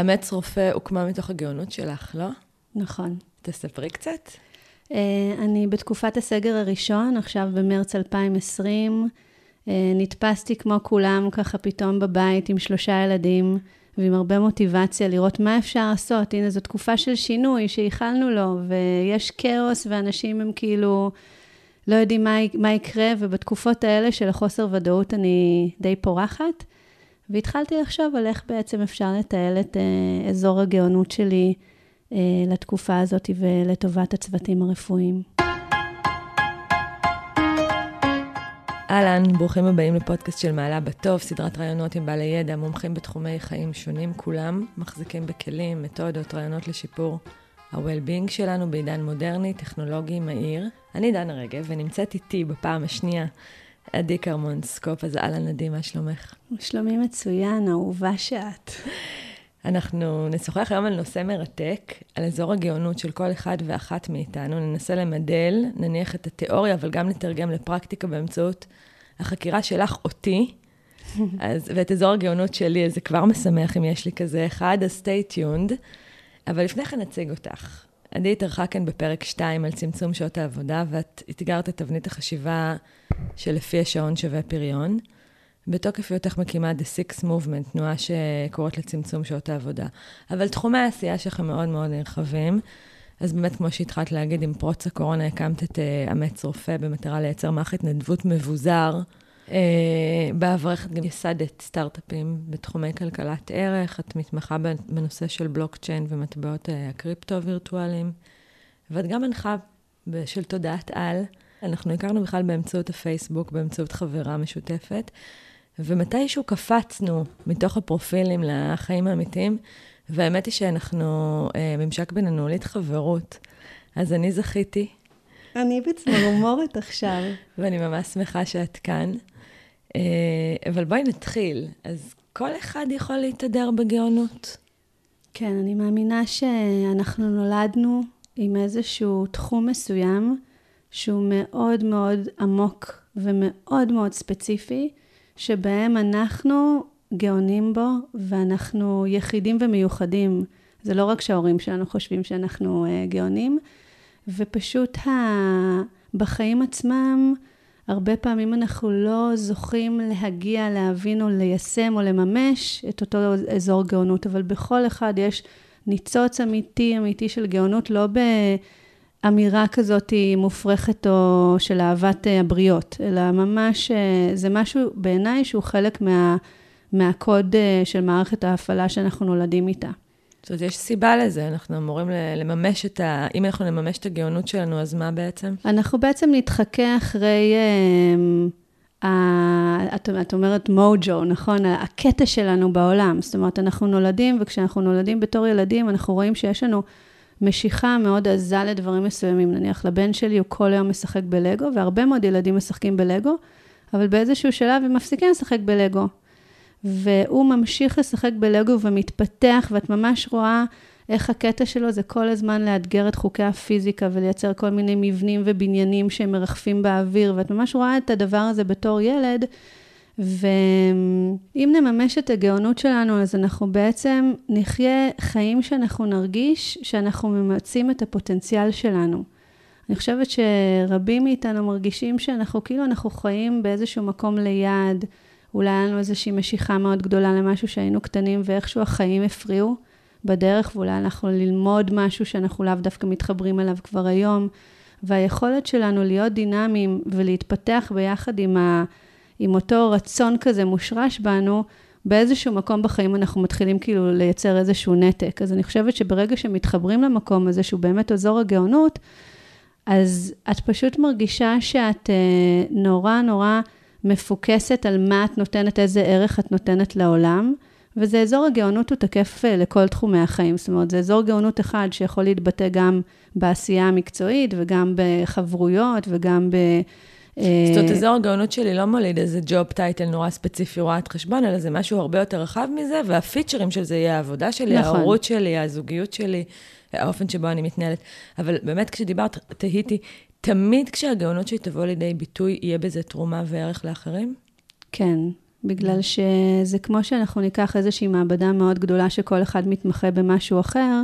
אמץ רופא הוקמה מתוך הגאונות שלך, לא? נכון. תספרי קצת. Uh, אני בתקופת הסגר הראשון, עכשיו במרץ 2020, uh, נתפסתי כמו כולם ככה פתאום בבית עם שלושה ילדים ועם הרבה מוטיבציה לראות מה אפשר לעשות. הנה, זו תקופה של שינוי שייחלנו לו, ויש כאוס ואנשים הם כאילו לא יודעים מה, מה יקרה, ובתקופות האלה של החוסר ודאות אני די פורחת. והתחלתי לחשוב על איך בעצם אפשר לתעל את uh, אזור הגאונות שלי uh, לתקופה הזאת ולטובת הצוותים הרפואיים. אהלן, ברוכים הבאים לפודקאסט של מעלה בטוב, סדרת רעיונות עם בעלי ידע, מומחים בתחומי חיים שונים כולם, מחזיקים בכלים, מתודות, רעיונות לשיפור ה-well-being שלנו בעידן מודרני, טכנולוגי, מהיר. אני דנה רגב, ונמצאת איתי בפעם השנייה עדי כרמון סקופ, אז אהלן עדי, מה שלומך? שלומי מצוין, אהובה שאת. אנחנו נשוחח היום על נושא מרתק, על אזור הגאונות של כל אחד ואחת מאיתנו. ננסה למדל, נניח את התיאוריה, אבל גם לתרגם לפרקטיקה באמצעות החקירה שלך אותי, אז, ואת אזור הגאונות שלי, אז זה כבר משמח אם יש לי כזה אחד, אז stay tuned. אבל לפני כן נציג אותך. עדי התארחה כאן בפרק 2 על צמצום שעות העבודה, ואת אתגרת את תבנית החשיבה שלפי השעון שווה פריון. בתוקף היותך מקימה The Six Movement, תנועה שקוראת לצמצום שעות העבודה. אבל תחומי העשייה שלך מאוד מאוד נרחבים. אז באמת, כמו שהתחלת להגיד, עם פרוץ הקורונה הקמת את אמץ רופא במטרה לייצר מערכת התנדבות מבוזר. Uh, בעברך את גם ייסדת סטארט-אפים בתחומי כלכלת ערך, את מתמחה בנושא של בלוקצ'יין ומטבעות uh, הקריפטו הווירטואליים, ואת גם מנחה של תודעת על. אנחנו הכרנו בכלל באמצעות הפייסבוק, באמצעות חברה משותפת, ומתישהו קפצנו מתוך הפרופילים לחיים האמיתיים, והאמת היא שאנחנו, אה, ממשק בינינו הוליד חברות. אז אני זכיתי. אני בצמרמורת עכשיו. ואני ממש שמחה שאת כאן. אה, אבל בואי נתחיל. אז כל אחד יכול להתהדר בגאונות. כן, אני מאמינה שאנחנו נולדנו עם איזשהו תחום מסוים, שהוא מאוד מאוד עמוק ומאוד מאוד ספציפי, שבהם אנחנו גאונים בו ואנחנו יחידים ומיוחדים. זה לא רק שההורים שלנו חושבים שאנחנו uh, גאונים, ופשוט ה... בחיים עצמם, הרבה פעמים אנחנו לא זוכים להגיע, להבין או ליישם או לממש את אותו אזור גאונות, אבל בכל אחד יש ניצוץ אמיתי, אמיתי של גאונות, לא באמירה כזאת מופרכת או של אהבת אה, הבריות, אלא ממש, אה, זה משהו בעיניי שהוא חלק מה, מהקוד אה, של מערכת ההפעלה שאנחנו נולדים איתה. זאת אומרת, יש סיבה לזה, אנחנו אמורים לממש את ה... אם אנחנו נממש את הגאונות שלנו, אז מה בעצם? אנחנו בעצם נתחכה אחרי... את, את אומרת מוג'ו, נכון? הקטע שלנו בעולם. זאת אומרת, אנחנו נולדים, וכשאנחנו נולדים בתור ילדים, אנחנו רואים שיש לנו משיכה מאוד עזה לדברים מסוימים. נניח, לבן שלי הוא כל היום משחק בלגו, והרבה מאוד ילדים משחקים בלגו, אבל באיזשהו שלב הם מפסיקים לשחק בלגו. והוא ממשיך לשחק בלגו ומתפתח, ואת ממש רואה איך הקטע שלו זה כל הזמן לאתגר את חוקי הפיזיקה ולייצר כל מיני מבנים ובניינים שהם מרחפים באוויר, ואת ממש רואה את הדבר הזה בתור ילד. ואם נממש את הגאונות שלנו, אז אנחנו בעצם נחיה חיים שאנחנו נרגיש שאנחנו ממצים את הפוטנציאל שלנו. אני חושבת שרבים מאיתנו מרגישים שאנחנו כאילו אנחנו חיים באיזשהו מקום ליד, אולי היה לנו איזושהי משיכה מאוד גדולה למשהו שהיינו קטנים ואיכשהו החיים הפריעו. בדרך, ואולי אנחנו ללמוד משהו שאנחנו לאו דווקא מתחברים אליו כבר היום. והיכולת שלנו להיות דינמיים ולהתפתח ביחד עם, ה, עם אותו רצון כזה מושרש בנו, באיזשהו מקום בחיים אנחנו מתחילים כאילו לייצר איזשהו נתק. אז אני חושבת שברגע שמתחברים למקום הזה, שהוא באמת אזור הגאונות, אז את פשוט מרגישה שאת אה, נורא נורא מפוקסת על מה את נותנת, איזה ערך את נותנת לעולם. וזה אזור הגאונות הוא תקף אה, לכל תחומי החיים. זאת אומרת, זה אזור גאונות אחד שיכול להתבטא גם בעשייה המקצועית וגם בחברויות וגם ב... אה, זאת אומרת, אזור הגאונות שלי לא מוליד איזה ג'וב טייטל נורא ספציפי רואת חשבון, אלא זה משהו הרבה יותר רחב מזה, והפיצ'רים של זה יהיה העבודה שלי, נכון. ההורות שלי, הזוגיות שלי, האופן שבו אני מתנהלת. אבל באמת, כשדיברת, תהיתי, תמיד כשהגאונות שלי תבוא לידי ביטוי, יהיה בזה תרומה וערך לאחרים? כן, בגלל שזה כמו שאנחנו ניקח איזושהי מעבדה מאוד גדולה שכל אחד מתמחה במשהו אחר,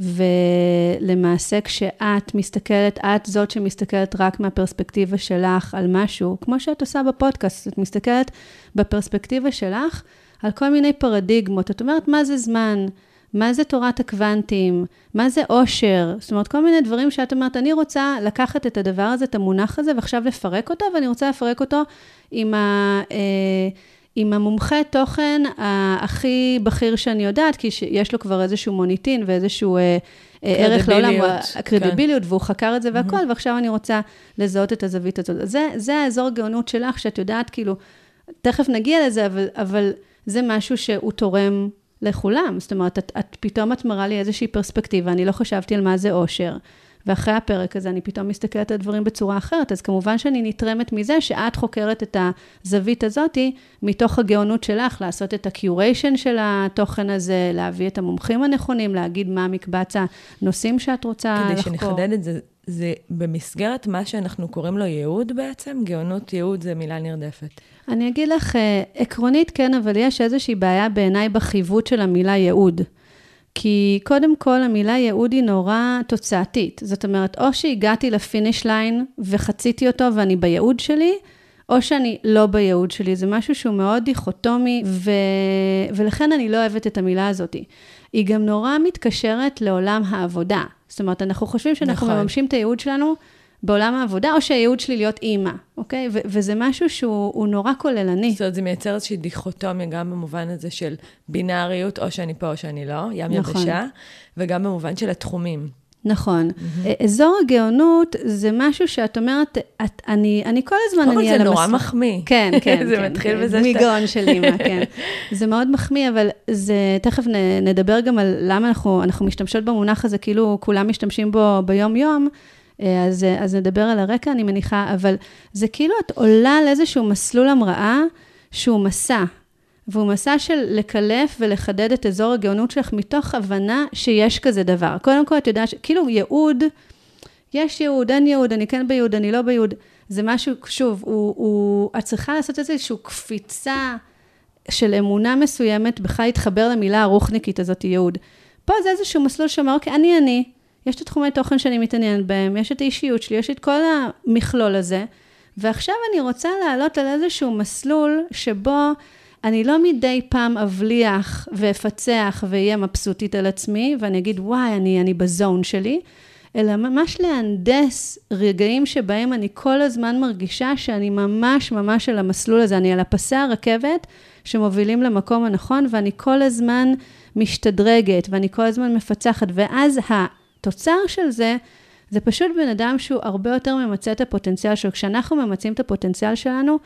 ולמעשה כשאת מסתכלת, את זאת שמסתכלת רק מהפרספקטיבה שלך על משהו, כמו שאת עושה בפודקאסט, את מסתכלת בפרספקטיבה שלך על כל מיני פרדיגמות. את אומרת, מה זה זמן? מה זה תורת הקוונטים? מה זה עושר? זאת אומרת, כל מיני דברים שאת אומרת, אני רוצה לקחת את הדבר הזה, את המונח הזה, ועכשיו לפרק אותו, ואני רוצה לפרק אותו עם ה... אה, עם המומחה תוכן הכי בכיר שאני יודעת, כי יש לו כבר איזשהו מוניטין ואיזשהו אה, אה ערך לעולם, הקרדיביליות, כן. והוא חקר את זה והכל, mm-hmm. ועכשיו אני רוצה לזהות את הזווית הזאת. זה, זה האזור הגאונות שלך, שאת יודעת, כאילו, תכף נגיע לזה, אבל, אבל זה משהו שהוא תורם לכולם. זאת אומרת, את, את פתאום את מראה לי איזושהי פרספקטיבה, אני לא חשבתי על מה זה אושר. ואחרי הפרק הזה אני פתאום מסתכלת על דברים בצורה אחרת, אז כמובן שאני נתרמת מזה שאת חוקרת את הזווית הזאתי, מתוך הגאונות שלך, לעשות את הקיוריישן של התוכן הזה, להביא את המומחים הנכונים, להגיד מה מקבץ הנושאים שאת רוצה כדי לחקור. כדי שנחדד את זה, זה במסגרת מה שאנחנו קוראים לו ייעוד בעצם? גאונות ייעוד זה מילה נרדפת. אני אגיד לך, אה, עקרונית כן, אבל יש איזושהי בעיה בעיניי בחיווט של המילה ייעוד. כי קודם כל המילה ייעוד היא נורא תוצאתית. זאת אומרת, או שהגעתי ל finish line וחציתי אותו ואני בייעוד שלי, או שאני לא בייעוד שלי. זה משהו שהוא מאוד דיכוטומי, ו... ולכן אני לא אוהבת את המילה הזאת. היא גם נורא מתקשרת לעולם העבודה. זאת אומרת, אנחנו חושבים שאנחנו נכון. מממשים את הייעוד שלנו בעולם העבודה, או שהייעוד שלי להיות אימא, אוקיי? ו- וזה משהו שהוא נורא כוללני. זאת אומרת, זה מייצר איזושהי דיכוטומיה גם במובן הזה של בינאריות, או שאני פה או שאני לא, ים נכון. יבשה, וגם במובן של התחומים. נכון. Mm-hmm. אזור הגאונות זה משהו שאת אומרת, את, אני, אני כל הזמן אני על המסך. זה נורא מחמיא. כן, כן. זה כן, מתחיל כן, בזה שאתה... מגאון של אימא, כן. זה מאוד מחמיא, אבל זה, תכף נדבר גם על למה אנחנו, אנחנו משתמשות במונח הזה, כאילו כולם משתמשים בו ביום-יום. אה, אז, אז נדבר על הרקע, אני מניחה, אבל זה כאילו את עולה על איזשהו מסלול המראה שהוא מסע, והוא מסע של לקלף ולחדד את אזור הגאונות שלך מתוך הבנה שיש כזה דבר. קודם כל, את יודעת, כאילו ייעוד, יש ייעוד, אין ייעוד, אני כן בייעוד, אני לא בייעוד. זה משהו, שוב, הוא, הוא, את צריכה לעשות איזושהי קפיצה של אמונה מסוימת, בכלל להתחבר למילה הרוחניקית הזאת, ייעוד. פה זה איזשהו מסלול שאומר, אוקיי, אני אני, יש את התחומי תוכן שאני מתעניינת בהם, יש את האישיות שלי, יש את כל המכלול הזה, ועכשיו אני רוצה לעלות על איזשהו מסלול שבו אני לא מדי פעם אבליח ואפצח ואהיה מבסוטית על עצמי, ואני אגיד, וואי, אני, אני בזון שלי, אלא ממש להנדס רגעים שבהם אני כל הזמן מרגישה שאני ממש ממש על המסלול הזה, אני על הפסי הרכבת שמובילים למקום הנכון, ואני כל הזמן משתדרגת, ואני כל הזמן מפצחת, ואז התוצר של זה, זה פשוט בן אדם שהוא הרבה יותר ממצה את הפוטנציאל שלו. כשאנחנו ממצים את הפוטנציאל שלנו,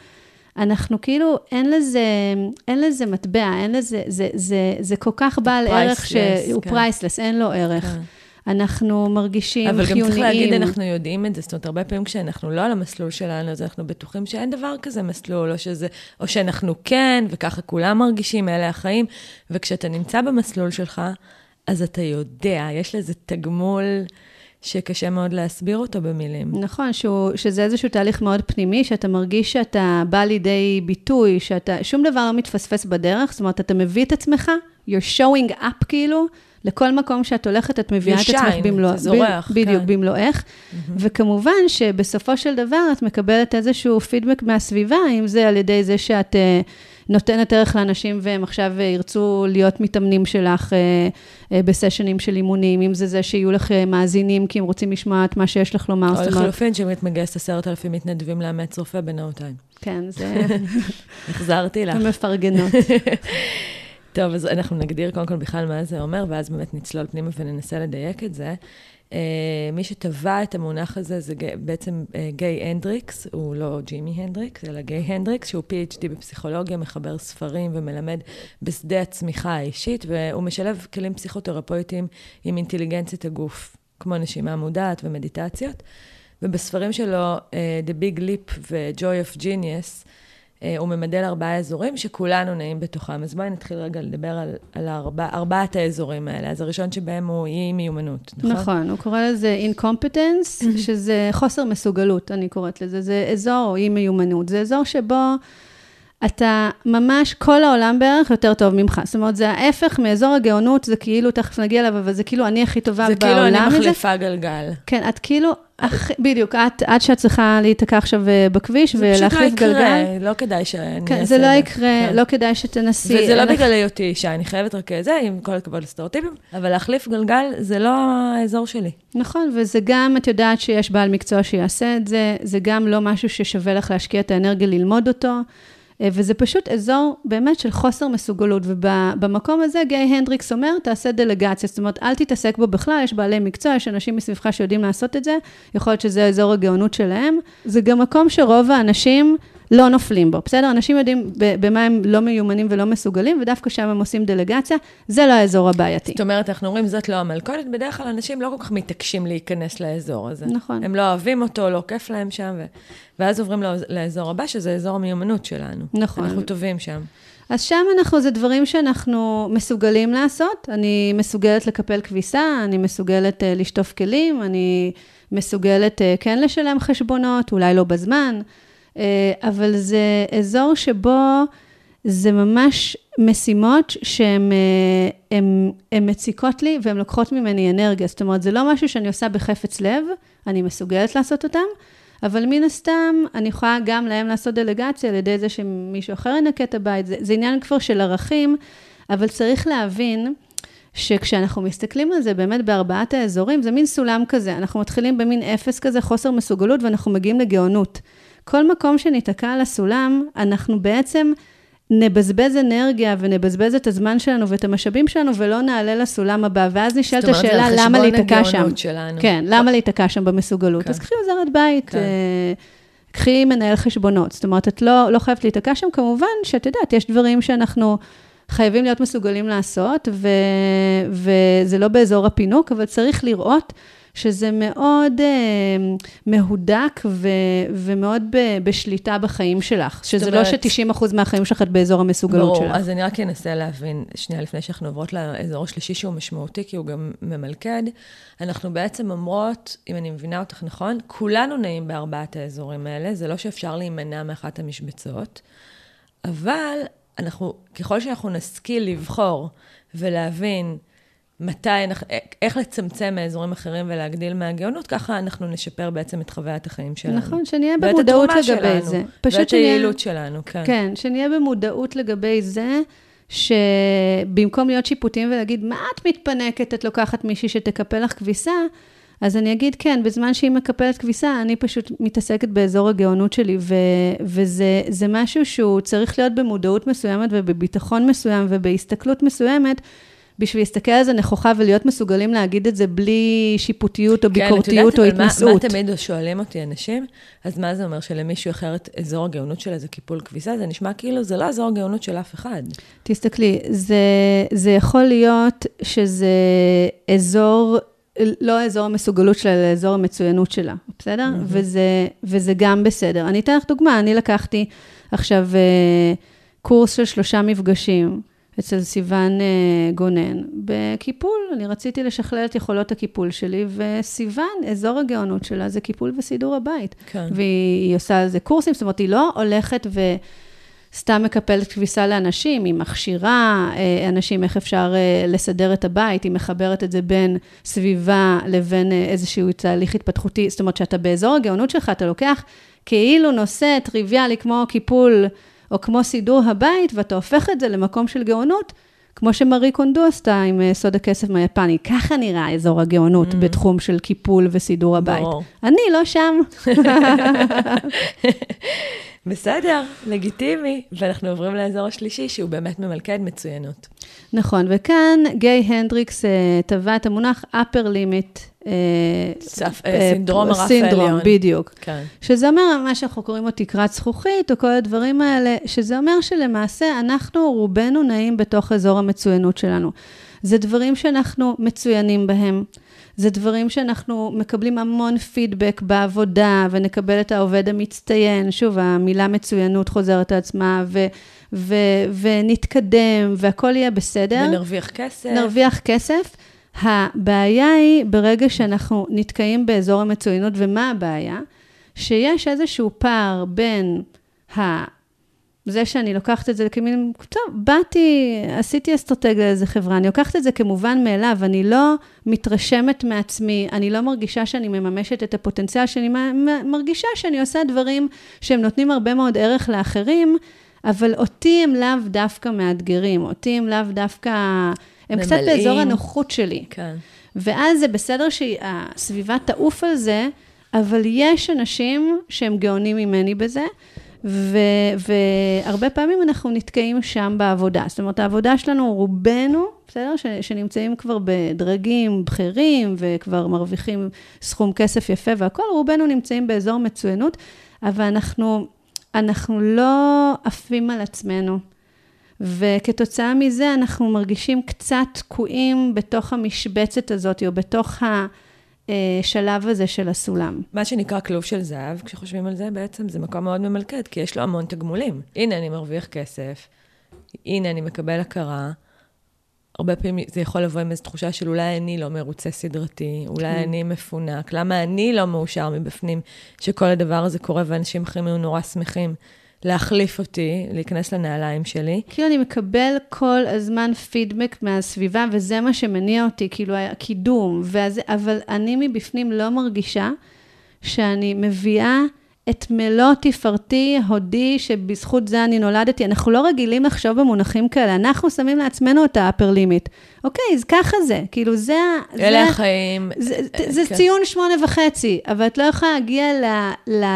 אנחנו כאילו, אין לזה, אין לזה מטבע, אין לזה, זה, זה, זה כל כך בעל ערך שהוא כן. פרייסלס, אין לו ערך. כן. אנחנו מרגישים אבל חיוניים. אבל גם צריך להגיד, אנחנו יודעים את זה. זאת אומרת, הרבה פעמים כשאנחנו לא על המסלול שלנו, אז אנחנו בטוחים שאין דבר כזה מסלול, או, שזה, או שאנחנו כן, וככה כולם מרגישים, אלה החיים. וכשאתה נמצא במסלול שלך, אז אתה יודע, יש לזה תגמול שקשה מאוד להסביר אותו במילים. נכון, שהוא, שזה איזשהו תהליך מאוד פנימי, שאתה מרגיש שאתה בא לידי ביטוי, שאתה, שום דבר לא מתפספס בדרך, זאת אומרת, אתה מביא את עצמך, you're showing up כאילו, לכל מקום שאת הולכת, את מביאה את עצמך במלואך. זורח, ב- בדיוק, כן. במלואך. Mm-hmm. וכמובן שבסופו של דבר את מקבלת איזשהו פידבק מהסביבה, אם זה על ידי זה שאת... Uh, נותנת ערך לאנשים והם עכשיו אה, ירצו להיות מתאמנים שלך אה, אה, בסשנים של אימונים, אם זה זה שיהיו לך מאזינים כי הם רוצים לשמוע את מה שיש לך לומר. או לחלופין, שבאמת מגייס עשרת אלפים מתנדבים לאמץ רופא בנו טיים. כן, זה... החזרתי לך. מפרגנות. טוב, אז אנחנו נגדיר קודם כל בכלל מה זה אומר, ואז באמת נצלול פנימה וננסה לדייק את זה. Uh, מי שטבע את המונח הזה זה בעצם uh, גיי הנדריקס, הוא לא ג'ימי הנדריקס, אלא גיי הנדריקס, שהוא PhD בפסיכולוגיה, מחבר ספרים ומלמד בשדה הצמיחה האישית, והוא משלב כלים פסיכותרפויטיים עם אינטליגנציית הגוף, כמו נשימה מודעת ומדיטציות. ובספרים שלו, uh, The Big Leap ו-Joy of Genius, אה, הוא ממדל ארבעה אזורים שכולנו נעים בתוכם. אז בואי נתחיל רגע לדבר על, על ארבע, ארבעת האזורים האלה. אז הראשון שבהם הוא אי מיומנות, נכון? נכון, הוא קורא לזה incompetence, שזה חוסר מסוגלות, אני קוראת לזה. זה אזור או אי מיומנות. זה אזור שבו אתה ממש, כל העולם בערך יותר טוב ממך. זאת אומרת, זה ההפך מאזור הגאונות, זה כאילו, תכף נגיע אליו, אבל זה כאילו אני הכי טובה זה בעולם. כאילו אני. מחליפה גלגל. כן, את כאילו, הכי- בדיוק, את, עד שאת צריכה להיתקע עכשיו אה, בכביש זה פשוט לא ולהחליף גלגל. יקרה, לא כדאי שאני כן, אעשה זה לא את יקרה, כן. לא כדאי שתנסי. וזה לא אנחנו- בגלל היותי אישה, אני חייבת רק זה, עם כל הכבוד לסטריאוטיפים, אבל להחליף גלגל זה לא האזור שלי. נכון, וזה גם, את יודעת שיש בעל מקצוע שיעשה את זה, זה גם לא משהו ששווה לך להשקיע את האנרגיה ללמוד אותו, אה, וזה פשוט אזור באמת של חוסר מסוגלות, ובמקום הזה גיא הנדריקס אומר, תעשה דלגציה, זאת אומרת, אל תתעסק בו בכלל, יש בעלי מקצוע, יש אנשים מסביבך שיודעים לעשות את זה, יכול להיות שזה אזור הגאונות שלהם. זה גם מקום שרוב האנשים לא נופלים בו, בסדר? אנשים יודעים במה הם לא מיומנים ולא מסוגלים, ודווקא שם הם עושים דלגציה, זה לא האזור הבעייתי. זאת אומרת, אנחנו אומרים, זאת לא המלכודת, בדרך כלל אנשים לא כל כך מתעקשים להיכנס לאזור הזה. נכון. הם לא אוהבים אותו, לא כיף להם שם, ו... ואז עוברים לא- לאזור הבא, שזה אזור המיומנות שלנו. נכון. אנחנו טובים שם. אז שם אנחנו, זה דברים שאנחנו מסוגלים לעשות. אני מסוגלת לקפל כביסה, אני מסוגלת uh, לשטוף כלים, אני מסוגלת uh, כן לשלם חשבונות, אולי לא בזמן, אבל זה אזור שבו זה ממש משימות שהן הם מציקות לי והן לוקחות ממני אנרגיה. זאת אומרת, זה לא משהו שאני עושה בחפץ לב, אני מסוגלת לעשות אותם. אבל מן הסתם, אני יכולה גם להם לעשות דלגציה על ידי זה שמישהו אחר ינקה את הבית. זה, זה עניין כבר של ערכים, אבל צריך להבין שכשאנחנו מסתכלים על זה באמת בארבעת האזורים, זה מין סולם כזה. אנחנו מתחילים במין אפס כזה, חוסר מסוגלות, ואנחנו מגיעים לגאונות. כל מקום שניתקע על הסולם, אנחנו בעצם נבזבז אנרגיה ונבזבז את הזמן שלנו ואת המשאבים שלנו, ולא נעלה לסולם הבא. ואז נשאלת השאלה, למה להיתקע שם? שלנו. כן, למה להיתקע שם במסוגלות? כן. אז קחי עוזרת בית, כן. אה, קחי מנהל חשבונות. זאת אומרת, את לא, לא חייבת להיתקע שם, כמובן שאת יודעת, יש דברים שאנחנו חייבים להיות מסוגלים לעשות, ו, וזה לא באזור הפינוק, אבל צריך לראות שזה מאוד אה, מהודק ו, ומאוד ב, בשליטה בחיים שלך. שזה לא אומרת- ש-90% מהחיים שלך את באזור המסוגלות ברור, שלך. אז אני רק אנסה להבין, שנייה לפני שאנחנו עוברות לאזור השלישי שהוא משמעותי, כי הוא גם ממלכד. אנחנו בעצם אומרות, אם אני מבינה אותך נכון, כולנו נעים בארבעת האזורים האלה, זה לא שאפשר להימנע מאחת המשבצות, אבל אנחנו, ככל שאנחנו נשכיל לבחור ולהבין מתי, איך לצמצם מאזורים אחרים ולהגדיל מהגאונות, ככה אנחנו נשפר בעצם את חוויית החיים שלנו. נכון, שנהיה במודעות לגבי שלנו, זה. ואת שנהיה- היעילות שלנו, כן. כן, שנהיה במודעות לגבי זה, שבמקום להיות שיפוטיים ולהגיד, מה את מתפנקת, את לוקחת מישהי שתקפל לך כביסה, אז אני אגיד, כן, בזמן שהיא מקפלת כביסה, אני פשוט מתעסקת באזור הגאונות שלי, ו- וזה זה משהו שהוא צריך להיות במודעות מסוימת ובביטחון מסוים ובהסתכלות מסוימת. בשביל להסתכל על זה נכוחה ולהיות מסוגלים להגיד את זה בלי שיפוטיות או ביקורתיות כן, או אבל מה- התנשאות. מה תמיד שואלים אותי אנשים? אז מה זה אומר שלמישהו אחר את אזור הגאונות שלה זה קיפול כביסה? זה נשמע כאילו זה לא אזור הגאונות של אף אחד. תסתכלי, זה, זה יכול להיות שזה אזור, לא אזור המסוגלות שלה, אלא אזור המצוינות שלה, בסדר? Mm-hmm. וזה, וזה גם בסדר. אני אתן לך דוגמה, אני לקחתי עכשיו אה, קורס של שלושה מפגשים אצל סיוון אה, גונן בקיפול. אני רציתי לשכלל את יכולות הקיפול שלי, וסיוון, אזור הגאונות שלה זה קיפול וסידור הבית. כן. והיא עושה על זה קורסים, זאת אומרת, היא לא הולכת ו... סתם מקפלת כביסה לאנשים, היא מכשירה אה, אנשים איך אפשר אה, לסדר את הבית, היא מחברת את זה בין סביבה לבין איזשהו תהליך התפתחותי. זאת אומרת, שאתה באזור הגאונות שלך, אתה לוקח כאילו נושא טריוויאלי כמו קיפול או כמו סידור הבית, ואתה הופך את זה למקום של גאונות, כמו שמרי קונדו עשתה עם אה, סוד הכסף מהיפני. ככה נראה אזור הגאונות mm. בתחום של קיפול וסידור הבית. ברור. אני לא שם. בסדר, לגיטימי. ואנחנו עוברים לאזור השלישי, שהוא באמת ממלכד מצוינות. נכון, וכאן גיא הנדריקס אה, טבע את המונח upper limit. אה, אה, אה, סינדרום הרף סינדרום, העליון. בדיוק. כן. שזה אומר, מה שאנחנו קוראים לו תקרת זכוכית, או כל הדברים האלה, שזה אומר שלמעשה אנחנו, רובנו נעים בתוך אזור המצוינות שלנו. זה דברים שאנחנו מצוינים בהם. זה דברים שאנחנו מקבלים המון פידבק בעבודה, ונקבל את העובד המצטיין. שוב, המילה מצוינות חוזרת על עצמה, ו, ו, ונתקדם, והכל יהיה בסדר. ונרוויח כסף. נרוויח כסף. הבעיה היא, ברגע שאנחנו נתקעים באזור המצוינות, ומה הבעיה? שיש איזשהו פער בין זה שאני לוקחת את זה כמין, טוב, באתי, עשיתי אסטרטגיה לאיזה חברה, אני לוקחת את זה כמובן מאליו, אני לא מתרשמת מעצמי, אני לא מרגישה שאני מממשת את הפוטנציאל שלי, מרגישה שאני עושה דברים שהם נותנים הרבה מאוד ערך לאחרים, אבל אותי הם לאו דווקא מאתגרים, אותי הם לאו דווקא, הם ממלאים. קצת באזור הנוחות שלי. כן. ואז זה בסדר שהסביבה תעוף על זה, אבל יש אנשים שהם גאונים ממני בזה, ו, והרבה פעמים אנחנו נתקעים שם בעבודה. זאת אומרת, העבודה שלנו, רובנו, בסדר? ש, שנמצאים כבר בדרגים בכירים וכבר מרוויחים סכום כסף יפה והכול, רובנו נמצאים באזור מצוינות, אבל אנחנו, אנחנו לא עפים על עצמנו. וכתוצאה מזה אנחנו מרגישים קצת תקועים בתוך המשבצת הזאת, או בתוך. השלב הזה של הסולם. מה שנקרא כלוב של זהב, כשחושבים על זה בעצם, זה מקום מאוד ממלכד, כי יש לו המון תגמולים. הנה, אני מרוויח כסף, הנה, אני מקבל הכרה. הרבה פעמים זה יכול לבוא עם איזו תחושה של אולי אני לא מרוצה סדרתי, אולי כן. אני מפונק, למה אני לא מאושר מבפנים שכל הדבר הזה קורה ואנשים אחרים היו נורא שמחים. להחליף אותי, להיכנס לנעליים שלי. כאילו אני מקבל כל הזמן פידבק מהסביבה, וזה מה שמניע אותי, כאילו הקידום, ואז, אבל אני מבפנים לא מרגישה שאני מביאה את מלוא תפארתי, הודי, שבזכות זה אני נולדתי. אנחנו לא רגילים לחשוב במונחים כאלה, אנחנו שמים לעצמנו את האפר לימיט. אוקיי, אז ככה זה, כאילו זה... אלה זה, החיים. זה, זה, זה כן. ציון שמונה וחצי, אבל את לא יכולה להגיע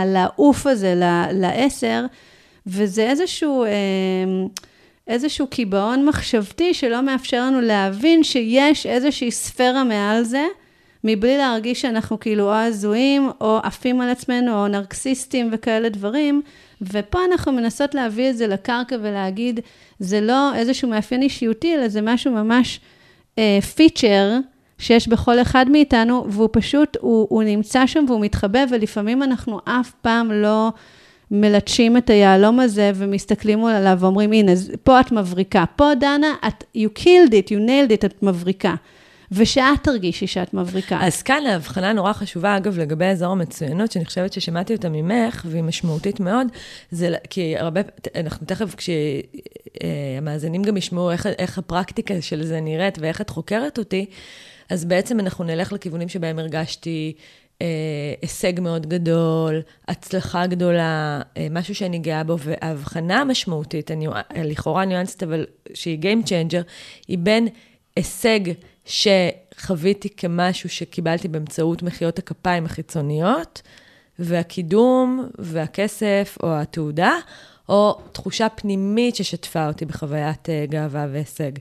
לעוף הזה, לעשר. וזה איזשהו, אה, איזשהו קיבעון מחשבתי שלא מאפשר לנו להבין שיש איזושהי ספירה מעל זה, מבלי להרגיש שאנחנו כאילו או הזויים, או עפים על עצמנו, או נרקסיסטים וכאלה דברים. ופה אנחנו מנסות להביא את זה לקרקע ולהגיד, זה לא איזשהו מאפיין אישיותי, אלא זה משהו ממש פיצ'ר. uh, שיש בכל אחד מאיתנו, והוא פשוט, הוא, הוא נמצא שם והוא מתחבא, ולפעמים אנחנו אף פעם לא מלטשים את היהלום הזה ומסתכלים עליו ואומרים, הנה, פה את מבריקה. פה, דנה, את, you killed it, you nailed it, את מבריקה. ושאת תרגישי שאת מבריקה. אז כאן ההבחנה נורא חשובה, אגב, לגבי אזור המצוינות, שאני חושבת ששמעתי אותה ממך, והיא משמעותית מאוד, זה כי הרבה, אנחנו תכף, כשהמאזינים גם ישמעו איך, איך הפרקטיקה של זה נראית ואיך את חוקרת אותי, אז בעצם אנחנו נלך לכיוונים שבהם הרגשתי אה, הישג מאוד גדול, הצלחה גדולה, אה, משהו שאני גאה בו, וההבחנה המשמעותית, אני, לכאורה ניואנסית, אבל שהיא Game Changer, היא בין הישג שחוויתי כמשהו שקיבלתי באמצעות מחיאות הכפיים החיצוניות, והקידום, והכסף, או התעודה, או תחושה פנימית ששטפה אותי בחוויית אה, גאווה והישג.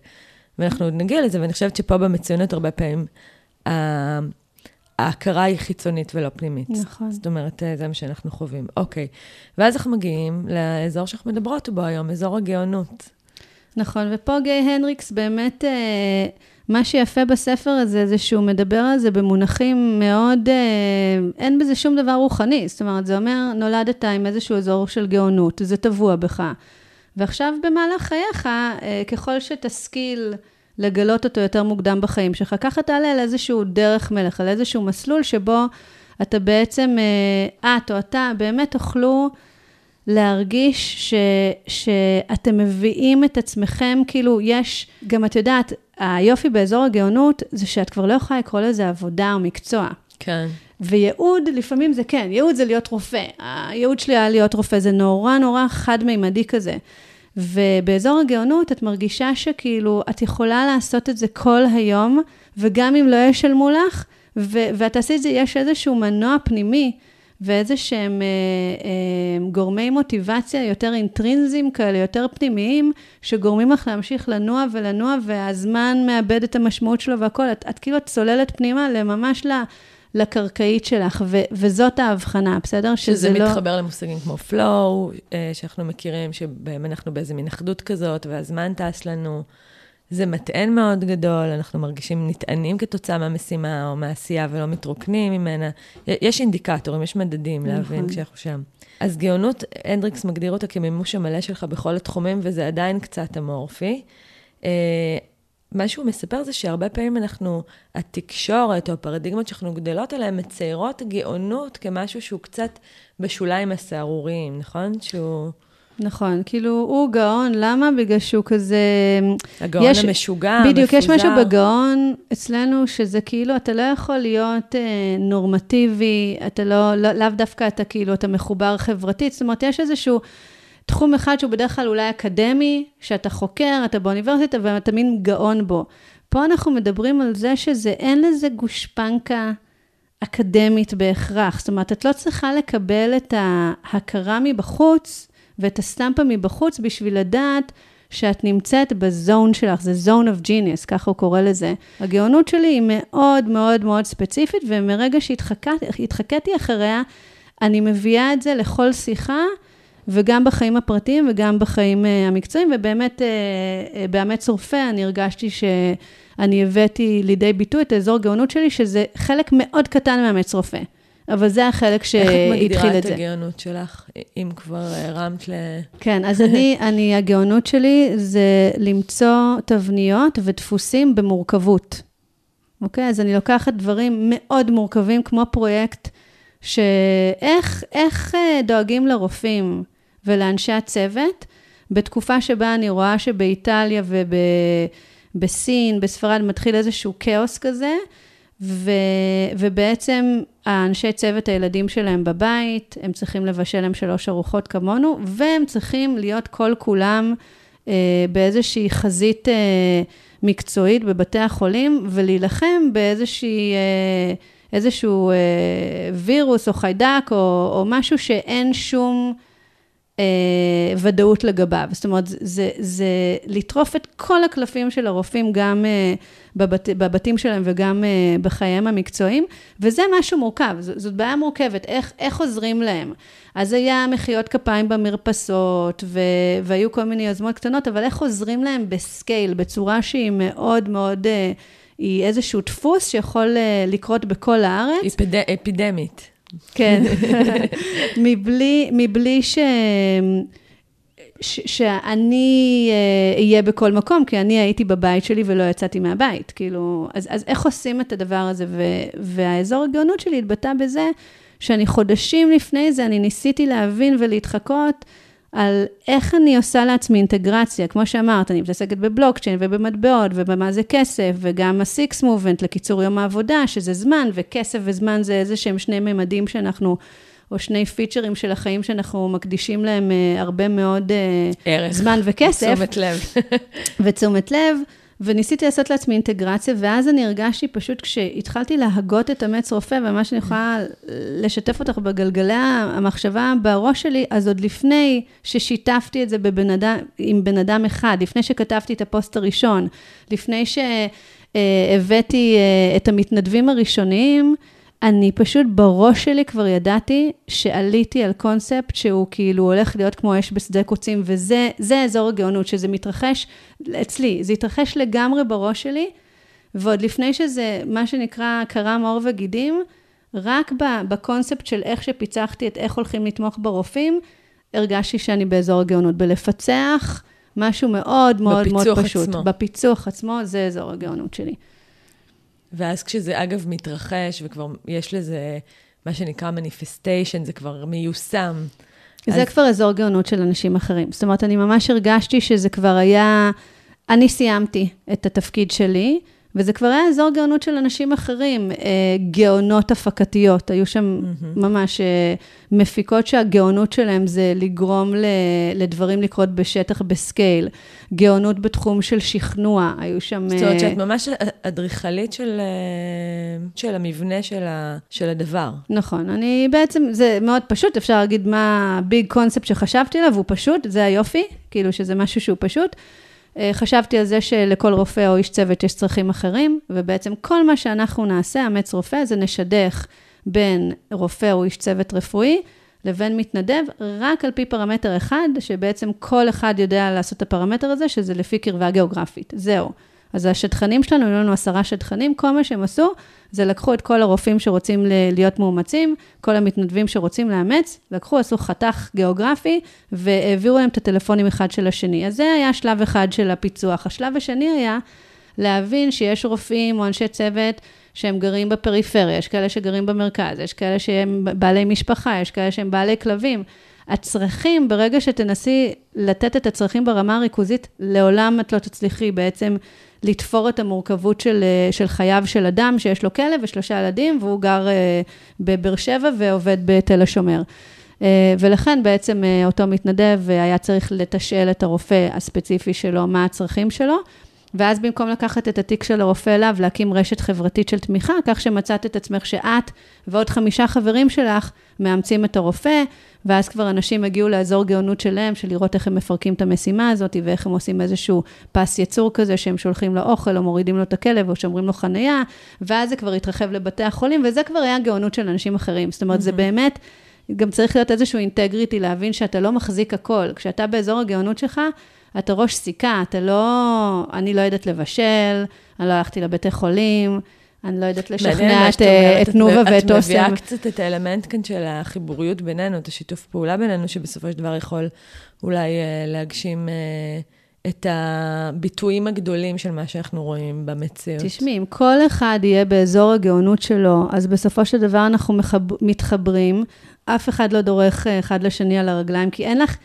ואנחנו עוד נגיע לזה, ואני חושבת שפה במצוינות הרבה פעמים, ההכרה היא חיצונית ולא פנימית. נכון. זאת אומרת, אה, זה מה שאנחנו חווים. אוקיי. ואז אנחנו מגיעים לאזור שאנחנו מדברות בו היום, אזור הגאונות. נכון, ופה גיי הנדריקס באמת, אה, מה שיפה בספר הזה, זה שהוא מדבר על זה במונחים מאוד, אה, אין בזה שום דבר רוחני. זאת אומרת, זה אומר, נולדת עם איזשהו אזור של גאונות, זה טבוע בך. ועכשיו, במהלך חייך, ככל שתשכיל... לגלות אותו יותר מוקדם בחיים שלך. ככה תעלה על איזשהו דרך מלך, על איזשהו מסלול שבו אתה בעצם, אה, את או אתה, באמת תוכלו להרגיש ש, שאתם מביאים את עצמכם, כאילו יש, גם את יודעת, היופי באזור הגאונות זה שאת כבר לא יכולה לקרוא לזה עבודה או מקצוע. כן. וייעוד, לפעמים זה כן, ייעוד זה להיות רופא. הייעוד שלי היה להיות רופא, זה נורא נורא חד-מימדי כזה. ובאזור הגאונות את מרגישה שכאילו את יכולה לעשות את זה כל היום, וגם אם לא ישלמו לך, ו- ואת תעשי את זה, יש איזשהו מנוע פנימי ואיזה שהם אה, אה, גורמי מוטיבציה יותר אינטרינזיים כאלה, יותר פנימיים, שגורמים לך להמשיך לנוע ולנוע, והזמן מאבד את המשמעות שלו והכול. את, את כאילו צוללת פנימה לממש ל... לקרקעית שלך, ו- וזאת ההבחנה, בסדר? שזה לא... מתחבר למושגים כמו flow, אה, שאנחנו מכירים, שבהם אנחנו באיזה מין אחדות כזאת, והזמן טס לנו. זה מטען מאוד גדול, אנחנו מרגישים נטענים כתוצאה מהמשימה או מהעשייה ולא מתרוקנים ממנה. יש אינדיקטורים, יש מדדים נכון. להבין כשאנחנו שם. אז גאונות, הנדריקס מגדיר אותה כמימוש המלא שלך בכל התחומים, וזה עדיין קצת אמורפי. מה שהוא מספר זה שהרבה פעמים אנחנו, התקשורת או הפרדיגמות שאנחנו גדלות עליהן, מציירות גאונות כמשהו שהוא קצת בשוליים הסהרוריים, נכון? שהוא... נכון, כאילו, הוא גאון, למה? בגלל שהוא כזה... הגאון יש, המשוגע, בדיוק, המפוזר. יש משהו בגאון אצלנו, שזה כאילו, אתה לא יכול להיות אה, נורמטיבי, אתה לא, לא, לאו דווקא אתה כאילו, אתה מחובר חברתית, זאת אומרת, יש איזשהו... תחום אחד שהוא בדרך כלל אולי אקדמי, שאתה חוקר, אתה באוניברסיטה ואתה מין גאון בו. פה אנחנו מדברים על זה שזה, אין לזה גושפנקה אקדמית בהכרח. זאת אומרת, את לא צריכה לקבל את ההכרה מבחוץ ואת הסטמפה מבחוץ בשביל לדעת שאת נמצאת בזון שלך, זה zone of genius, ככה הוא קורא לזה. הגאונות שלי היא מאוד מאוד מאוד ספציפית, ומרגע שהתחקתי אחריה, אני מביאה את זה לכל שיחה. וגם בחיים הפרטיים וגם בחיים uh, המקצועיים, ובאמת, uh, באמץ רופא אני הרגשתי שאני הבאתי לידי ביטוי את האזור גאונות שלי, שזה חלק מאוד קטן מאמץ רופא. אבל זה החלק שהתחיל את זה. איך את מגדירה את הגאונות שלך, אם כבר הרמת ל... כן, אז אני, אני, הגאונות שלי זה למצוא תבניות ודפוסים במורכבות. אוקיי? אז אני לוקחת דברים מאוד מורכבים, כמו פרויקט, שאיך איך דואגים לרופאים, ולאנשי הצוות, בתקופה שבה אני רואה שבאיטליה ובסין, בספרד, מתחיל איזשהו כאוס כזה, ו, ובעצם האנשי צוות, הילדים שלהם בבית, הם צריכים לבשל להם שלוש ארוחות כמונו, והם צריכים להיות כל כולם אה, באיזושהי חזית אה, מקצועית בבתי החולים, ולהילחם באיזושהי... אה, איזשהו אה, וירוס או חיידק או, או משהו שאין שום ודאות לגביו. זאת אומרת, זה, זה לטרוף את כל הקלפים של הרופאים, גם אה, בבת, בבתים שלהם וגם אה, בחייהם המקצועיים, וזה משהו מורכב, ז, זאת בעיה מורכבת, איך, איך עוזרים להם. אז היה מחיאות כפיים במרפסות, ו, והיו כל מיני יוזמות קטנות, אבל איך עוזרים להם בסקייל, בצורה שהיא מאוד מאוד... אה, היא איזשהו דפוס שיכול אה, לקרות בכל הארץ. אפיד... אפידמית. כן, מבלי, מבלי ש... ש, שאני אהיה בכל מקום, כי אני הייתי בבית שלי ולא יצאתי מהבית. כאילו, אז, אז איך עושים את הדבר הזה? ו, והאזור הגאונות שלי התבטא בזה שאני חודשים לפני זה, אני ניסיתי להבין ולהתחקות על איך אני עושה לעצמי אינטגרציה. כמו שאמרת, אני מתעסקת בבלוקצ'יין ובמטבעות ובמה זה כסף, וגם ה-Six Movement לקיצור יום העבודה, שזה זמן, וכסף וזמן זה איזה שהם שני ממדים שאנחנו... או שני פיצ'רים של החיים שאנחנו מקדישים להם uh, הרבה מאוד uh, ערך. זמן וכסף. ותשומת לב. ותשומת לב. וניסיתי לעשות לעצמי אינטגרציה, ואז אני הרגשתי פשוט כשהתחלתי להגות את אמץ רופא, ומה שאני יכולה לשתף אותך בגלגלי המחשבה בראש שלי, אז עוד לפני ששיתפתי את זה בבן אדם, עם בן אדם אחד, לפני שכתבתי את הפוסט הראשון, לפני שהבאתי אה, את המתנדבים הראשוניים, אני פשוט בראש שלי כבר ידעתי שעליתי על קונספט שהוא כאילו הולך להיות כמו אש בשדה קוצים, וזה אזור הגאונות, שזה מתרחש אצלי, זה התרחש לגמרי בראש שלי, ועוד לפני שזה, מה שנקרא, קרם עור וגידים, רק בקונספט של איך שפיצחתי את איך הולכים לתמוך ברופאים, הרגשתי שאני באזור הגאונות, בלפצח משהו מאוד מאוד מאוד פשוט. עצמו. בפיצוח עצמו, זה אזור הגאונות שלי. ואז כשזה, אגב, מתרחש, וכבר יש לזה, מה שנקרא מניפסטיישן, זה כבר מיושם. זה אז... כבר אזור גאונות של אנשים אחרים. זאת אומרת, אני ממש הרגשתי שזה כבר היה... אני סיימתי את התפקיד שלי, וזה כבר היה אזור גאונות של אנשים אחרים, אה, גאונות הפקתיות. היו שם mm-hmm. ממש אה, מפיקות שהגאונות שלהם זה לגרום לדברים לקרות בשטח בסקייל. גאונות בתחום של שכנוע, היו שם... זאת אומרת שאת ממש אדריכלית של, של המבנה של, ה, של הדבר. נכון. אני בעצם, זה מאוד פשוט, אפשר להגיד מה הביג קונספט שחשבתי עליו, הוא פשוט, זה היופי, כאילו שזה משהו שהוא פשוט. אה, חשבתי על זה שלכל רופא או איש צוות יש צרכים אחרים, ובעצם כל מה שאנחנו נעשה, אמץ רופא, זה נשדך בין רופא או איש צוות רפואי לבין מתנדב, רק על פי פרמטר אחד, שבעצם כל אחד יודע לעשות את הפרמטר הזה, שזה לפי קרבה גיאוגרפית. זהו. אז השטחנים שלנו, היו לנו עשרה שטחנים, כל מה שהם עשו, זה לקחו את כל הרופאים שרוצים להיות מאומצים, כל המתנדבים שרוצים לאמץ, לקחו, עשו חתך גיאוגרפי, והעבירו להם את הטלפונים אחד של השני. אז זה היה שלב אחד של הפיצוח. השלב השני היה להבין שיש רופאים או אנשי צוות שהם גרים בפריפריה, יש כאלה שגרים במרכז, יש כאלה שהם בעלי משפחה, יש כאלה שהם בעלי כלבים. הצרכים, ברגע שתנסי לתת את הצרכים ברמה הריכוזית, לעולם את לא תצליחי בעצם לתפור את המורכבות של, אה, של חייו של אדם שיש לו כלב ושלושה ילדים, והוא גר אה, בבאר שבע ועובד בתל השומר. אה, ולכן בעצם אותו מתנדב היה צריך לתשאל את הרופא הספציפי שלו, מה הצרכים שלו. ואז במקום לקחת את התיק של הרופא אליו, להקים רשת חברתית של תמיכה, כך שמצאת את עצמך שאת ועוד חמישה חברים שלך מאמצים את הרופא, ואז כבר אנשים הגיעו לאזור גאונות שלהם, של לראות איך הם מפרקים את המשימה הזאת, ואיך הם עושים איזשהו פס יצור כזה, שהם שולחים לו אוכל, או מורידים לו את הכלב, או שומרים לו חנייה, ואז זה כבר התרחב לבתי החולים, וזה כבר היה גאונות של אנשים אחרים. זאת אומרת, mm-hmm. זה באמת... גם צריך להיות איזשהו אינטגריטי, להבין שאתה לא מחזיק הכל. כשאתה באזור הגאונות שלך, אתה ראש סיכה, אתה לא... אני לא יודעת לבשל, אני לא הלכתי לבתי חולים, אני לא יודעת לשכנע את, את תנובה ואת אוסם. את מביאה קצת את האלמנט כאן של החיבוריות בינינו, את השיתוף פעולה בינינו, שבסופו של דבר יכול אולי אה, להגשים... אה, את הביטויים הגדולים של מה שאנחנו רואים במציאות. תשמעי, אם כל אחד יהיה באזור הגאונות שלו, אז בסופו של דבר אנחנו מחב... מתחברים, אף אחד לא דורך אה, אחד לשני על הרגליים, כי אין לך...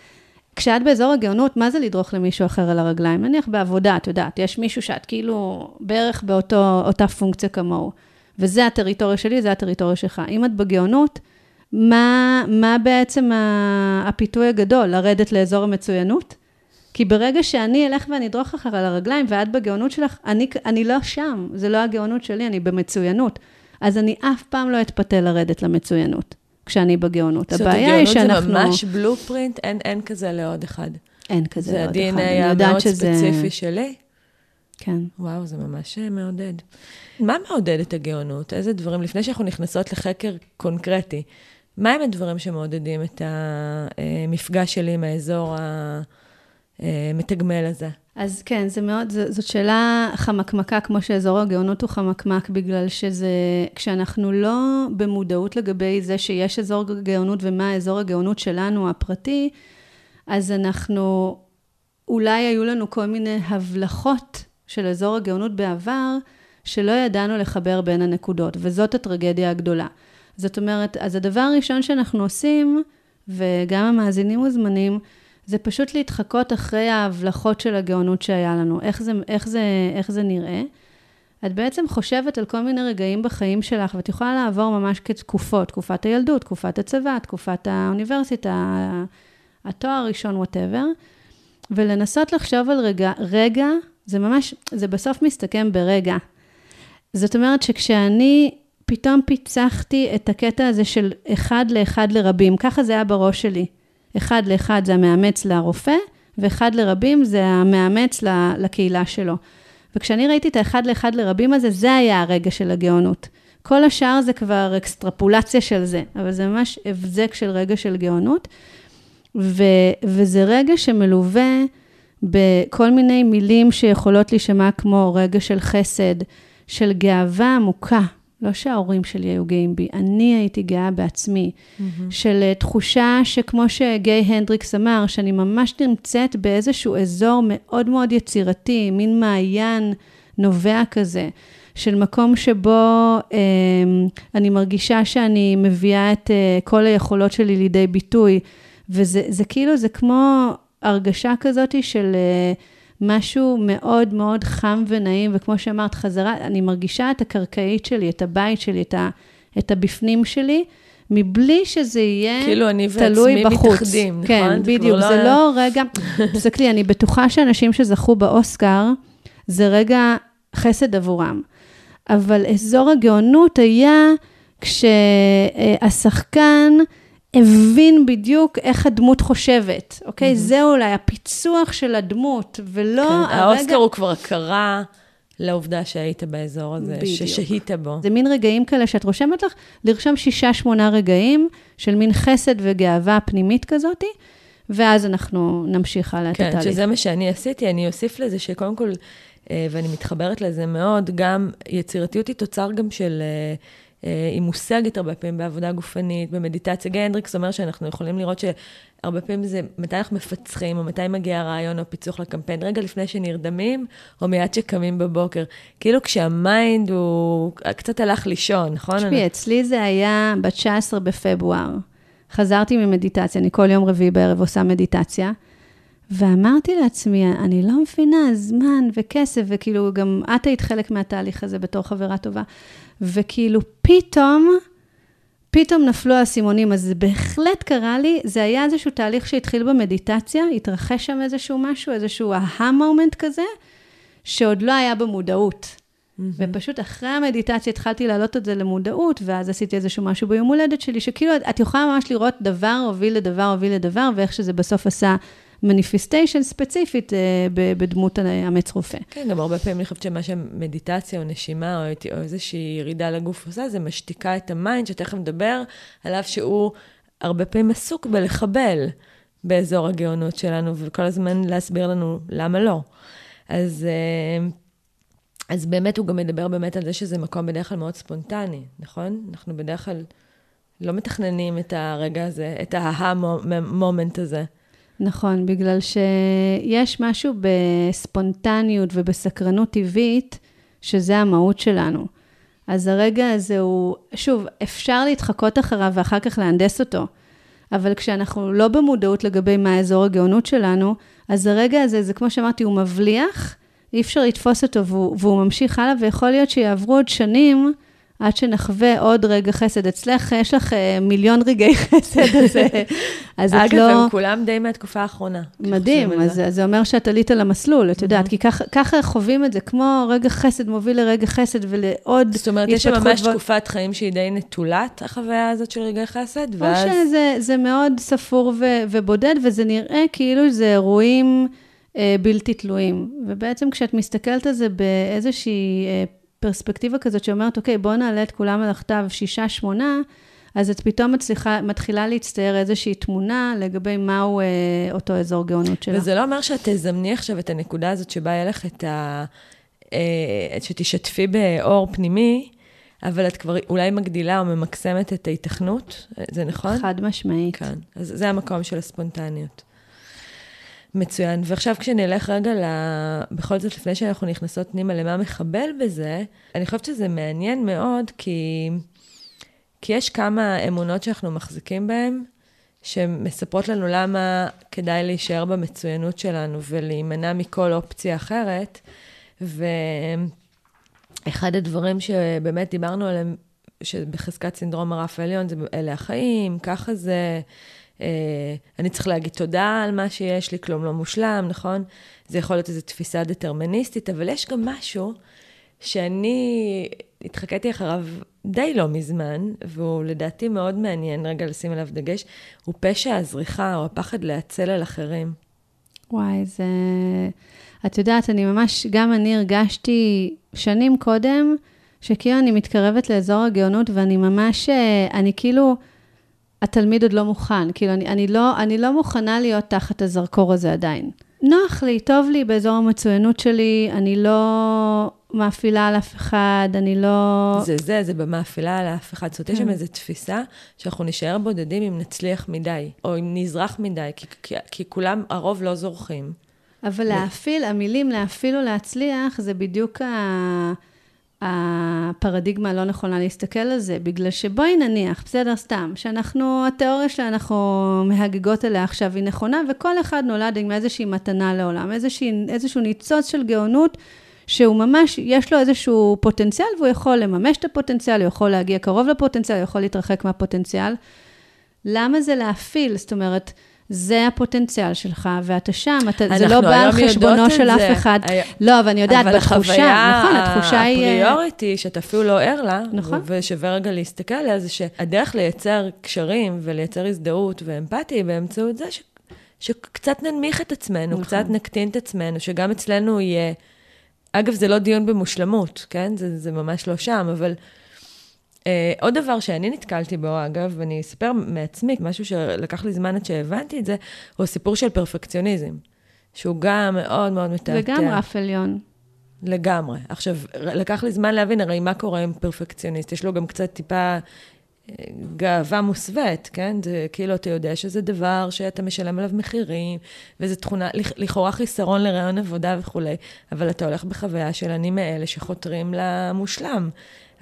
כשאת באזור הגאונות, מה זה לדרוך למישהו אחר על הרגליים? נניח בעבודה, את יודעת, יש מישהו שאת כאילו בערך באותה פונקציה כמוהו, וזה הטריטוריה שלי, זה הטריטוריה שלך. אם את בגאונות, מה, מה בעצם הפיתוי הגדול? לרדת לאזור המצוינות? כי ברגע שאני אלך ואני אדרוך אחר על הרגליים, ואת בגאונות שלך, אני, אני לא שם, זה לא הגאונות שלי, אני במצוינות. אז אני אף פעם לא אתפתה לרדת למצוינות. כשאני בגאונות. הבעיה היא שאנחנו... זאת אומרת, גאונות זה ממש בלופרינט, אין, אין כזה לעוד אחד. אין כזה לעוד אחד. זה ה-DNA המאוד שזה... ספציפי שלי. כן. וואו, זה ממש אה, מעודד. מה מעודד את הגאונות? איזה דברים, לפני שאנחנו נכנסות לחקר קונקרטי, מה הם הדברים שמעודדים את המפגש שלי עם האזור המתגמל הזה? אז כן, זה מאוד, ז, זאת שאלה חמקמקה, כמו שאזור הגאונות הוא חמקמק, בגלל שזה, כשאנחנו לא במודעות לגבי זה שיש אזור גאונות ומה אזור הגאונות שלנו, הפרטי, אז אנחנו, אולי היו לנו כל מיני הבלחות של אזור הגאונות בעבר, שלא ידענו לחבר בין הנקודות, וזאת הטרגדיה הגדולה. זאת אומרת, אז הדבר הראשון שאנחנו עושים, וגם המאזינים מוזמנים, זה פשוט להתחקות אחרי ההבלחות של הגאונות שהיה לנו, איך זה, איך זה, איך זה נראה. את בעצם חושבת על כל מיני רגעים בחיים שלך, ואת יכולה לעבור ממש כתקופות, תקופת הילדות, תקופת הצבא, תקופת האוניברסיטה, התואר הראשון, וואטאבר, ולנסות לחשוב על רגע, רגע, זה ממש, זה בסוף מסתכם ברגע. זאת אומרת שכשאני פתאום פיצחתי את הקטע הזה של אחד לאחד לרבים, ככה זה היה בראש שלי. אחד לאחד זה המאמץ לרופא, ואחד לרבים זה המאמץ לקהילה שלו. וכשאני ראיתי את האחד לאחד לרבים הזה, זה היה הרגע של הגאונות. כל השאר זה כבר אקסטרפולציה של זה, אבל זה ממש הבזק של רגע של גאונות. ו, וזה רגע שמלווה בכל מיני מילים שיכולות להישמע כמו רגע של חסד, של גאווה עמוקה, לא שההורים שלי היו גאים בי, אני הייתי גאה בעצמי, mm-hmm. של אה, תחושה שכמו שגיי הנדריקס אמר, שאני ממש נמצאת באיזשהו אזור מאוד מאוד יצירתי, מין מעיין נובע כזה, של מקום שבו אה, אני מרגישה שאני מביאה את אה, כל היכולות שלי לידי ביטוי, וזה כאילו, זה כמו הרגשה כזאת של... אה, משהו מאוד מאוד חם ונעים, וכמו שאמרת, חזרה, אני מרגישה את הקרקעית שלי, את הבית שלי, את, ה, את הבפנים שלי, מבלי שזה יהיה כאילו אני תלוי בחוץ. כאילו אני ועצמי מתאחדים, נכון? כן, בדיוק, לא זה היה... לא רגע, תסתכלי, אני בטוחה שאנשים שזכו באוסקר, זה רגע חסד עבורם. אבל אזור הגאונות היה כשהשחקן... הבין בדיוק איך הדמות חושבת, אוקיי? Mm-hmm. זה אולי הפיצוח של הדמות, ולא כן, הרגע... האוסקר הוא כבר הכרה לעובדה שהיית באזור הזה, בדיוק. ששהית בו. זה מין רגעים כאלה שאת רושמת לך, לרשום שישה, שמונה רגעים של מין חסד וגאווה פנימית כזאתי, ואז אנחנו נמשיך הלאה כן, את התהליך. כן, שזה מה שאני עשיתי, אני אוסיף לזה שקודם כל, אה, ואני מתחברת לזה מאוד, גם יצירתיות היא תוצר גם של... אה, היא מושגת הרבה פעמים בעבודה גופנית, במדיטציה. גיא הנדריקס אומר שאנחנו יכולים לראות שהרבה פעמים זה מתי אנחנו מפצחים, או מתי מגיע הרעיון או פיצוח לקמפיין, רגע לפני שנרדמים, או מיד שקמים בבוקר. כאילו כשה mind הוא קצת הלך לישון, נכון? תשמעי, אצלי זה היה ב-19 בפברואר. חזרתי ממדיטציה, אני כל יום רביעי בערב עושה מדיטציה, ואמרתי לעצמי, אני לא מבינה, זמן וכסף, וכאילו, גם את היית חלק מהתהליך הזה בתור חברה טובה, וכאילו, פתאום, פתאום נפלו האסימונים, אז זה בהחלט קרה לי, זה היה איזשהו תהליך שהתחיל במדיטציה, התרחש שם איזשהו משהו, איזשהו אהה מומנט כזה, שעוד לא היה במודעות. Mm-hmm. ופשוט אחרי המדיטציה התחלתי להעלות את זה למודעות, ואז עשיתי איזשהו משהו ביום הולדת שלי, שכאילו את יכולה ממש לראות דבר הוביל לדבר הוביל לדבר, ואיך שזה בסוף עשה מניפיסטיישן ספציפית אה, בדמות אמץ רופא. כן, גם הרבה פעמים אני חושבת שמה שמדיטציה או נשימה או, איזושהי ירידה לגוף עושה, זה משתיקה את ה mind, שתכף נדבר עליו שהוא הרבה פעמים עסוק בלחבל באזור הגאונות שלנו, וכל הזמן להסביר לנו למה לא. אז... אה, אז באמת הוא גם מדבר באמת על זה שזה מקום בדרך כלל מאוד ספונטני, נכון? אנחנו בדרך כלל לא מתכננים את הרגע הזה, את ה aha moment הזה. נכון, בגלל שיש משהו בספונטניות ובסקרנות טבעית, שזה המהות שלנו. אז הרגע הזה הוא, שוב, אפשר להתחקות אחריו ואחר כך להנדס אותו, אבל כשאנחנו לא במודעות לגבי מה אזור הגאונות שלנו, אז הרגע הזה, זה כמו שאמרתי, הוא מבליח, אי אפשר לתפוס אותו והוא, והוא ממשיך הלאה, ויכול להיות שיעברו עוד שנים עד שנחווה עוד רגע חסד. אצלך יש לך אה, מיליון רגעי חסד, אז, אז את לא... אגב, הם כולם די מהתקופה האחרונה. מדהים, אז זה. זה אומר שאת עלית על המסלול, את יודעת, כי ככה, חווים את זה, כמו רגע חסד מוביל לרגע חסד ולעוד זאת אומרת, יש ממש ו... תקופת חיים שהיא די נטולת, החוויה הזאת של רגעי חסד, ואז... או שזה מאוד ספור ו, ובודד, וזה נראה כאילו זה אירועים... אה, בלתי תלויים. ובעצם כשאת מסתכלת על זה באיזושהי אה, פרספקטיבה כזאת שאומרת, אוקיי, בואו נעלה את כולם על הכתב שישה, שמונה, אז את פתאום מצליחה, מתחילה להצטייר איזושהי תמונה לגבי מהו אה, אותו אזור גאונות שלה. וזה לא אומר שאת תזמני עכשיו את הנקודה הזאת שבה יהיה לך את ה... אה, שתשתפי באור פנימי, אבל את כבר אולי מגדילה או ממקסמת את ההיתכנות, זה נכון? חד משמעית. כן, אז זה המקום של הספונטניות. מצוין. ועכשיו כשנלך רגע, ל... בכל זאת, לפני שאנחנו נכנסות פנימה למה מחבל בזה, אני חושבת שזה מעניין מאוד, כי, כי יש כמה אמונות שאנחנו מחזיקים בהן, שמספרות לנו למה כדאי להישאר במצוינות שלנו ולהימנע מכל אופציה אחרת. ואחד הדברים שבאמת דיברנו עליהם, שבחזקת סינדרום הרף העליון, זה אלה החיים, ככה זה, אני צריך להגיד תודה על מה שיש לי, כלום לא מושלם, נכון? זה יכול להיות איזו תפיסה דטרמיניסטית, אבל יש גם משהו שאני התחקיתי אחריו די לא מזמן, והוא לדעתי מאוד מעניין רגע לשים עליו דגש, הוא פשע הזריחה או הפחד להצל על אחרים. וואי, זה... את יודעת, אני ממש, גם אני הרגשתי שנים קודם, שכאילו אני מתקרבת לאזור הגאונות, ואני ממש, אה, אני כאילו... התלמיד עוד לא מוכן. כאילו, אני, אני, לא, אני לא מוכנה להיות תחת הזרקור הזה עדיין. נוח לי, טוב לי באזור המצוינות שלי, אני לא מאפילה על אף אחד, אני לא... זה זה, זה במאפילה על אף אחד. זאת אומרת, יש שם כן. איזו תפיסה שאנחנו נישאר בודדים אם נצליח מדי, או אם נזרח מדי, כי, כי, כי כולם, הרוב לא זורחים. אבל להאפיל, המילים להאפיל או להצליח, זה בדיוק ה... הפרדיגמה הלא נכונה להסתכל על זה, בגלל שבואי נניח, בסדר, סתם, שאנחנו, התיאוריה שאנחנו מהגגות עליה עכשיו היא נכונה, וכל אחד נולד עם איזושהי מתנה לעולם, איזושהי, איזשהו ניצוץ של גאונות, שהוא ממש, יש לו איזשהו פוטנציאל, והוא יכול לממש את הפוטנציאל, הוא יכול להגיע קרוב לפוטנציאל, הוא יכול להתרחק מהפוטנציאל. למה זה להפעיל? זאת אומרת, זה הפוטנציאל שלך, ואתה שם, אתה, זה לא בא על חשבונו של אף אחד. היה... לא, אבל אני יודעת, אבל בתחושה, נכון, התחושה היא... אבל הפריוריטי, שאתה אפילו לא ער לה, נכון. ושווה רגע להסתכל עליה, זה שהדרך לייצר קשרים ולייצר הזדהות ואמפתיה באמצעות זה ש... שקצת ננמיך את עצמנו, נכון. קצת נקטין את עצמנו, שגם אצלנו יהיה... אגב, זה לא דיון במושלמות, כן? זה, זה ממש לא שם, אבל... Uh, עוד דבר שאני נתקלתי בו, אגב, ואני אספר מעצמי, משהו שלקח לי זמן עד שהבנתי את זה, הוא הסיפור של פרפקציוניזם, שהוא גם מאוד מאוד מתעתע. וגם רף עליון. לגמרי. עכשיו, לקח לי זמן להבין, הרי מה קורה עם פרפקציוניסט? יש לו גם קצת טיפה אה, גאווה מוסווית, כן? זה כאילו, אתה יודע שזה דבר שאתה משלם עליו מחירים, וזו תכונה, לכאורה חיסרון לרעיון עבודה וכולי, אבל אתה הולך בחוויה של אני מאלה שחותרים למושלם.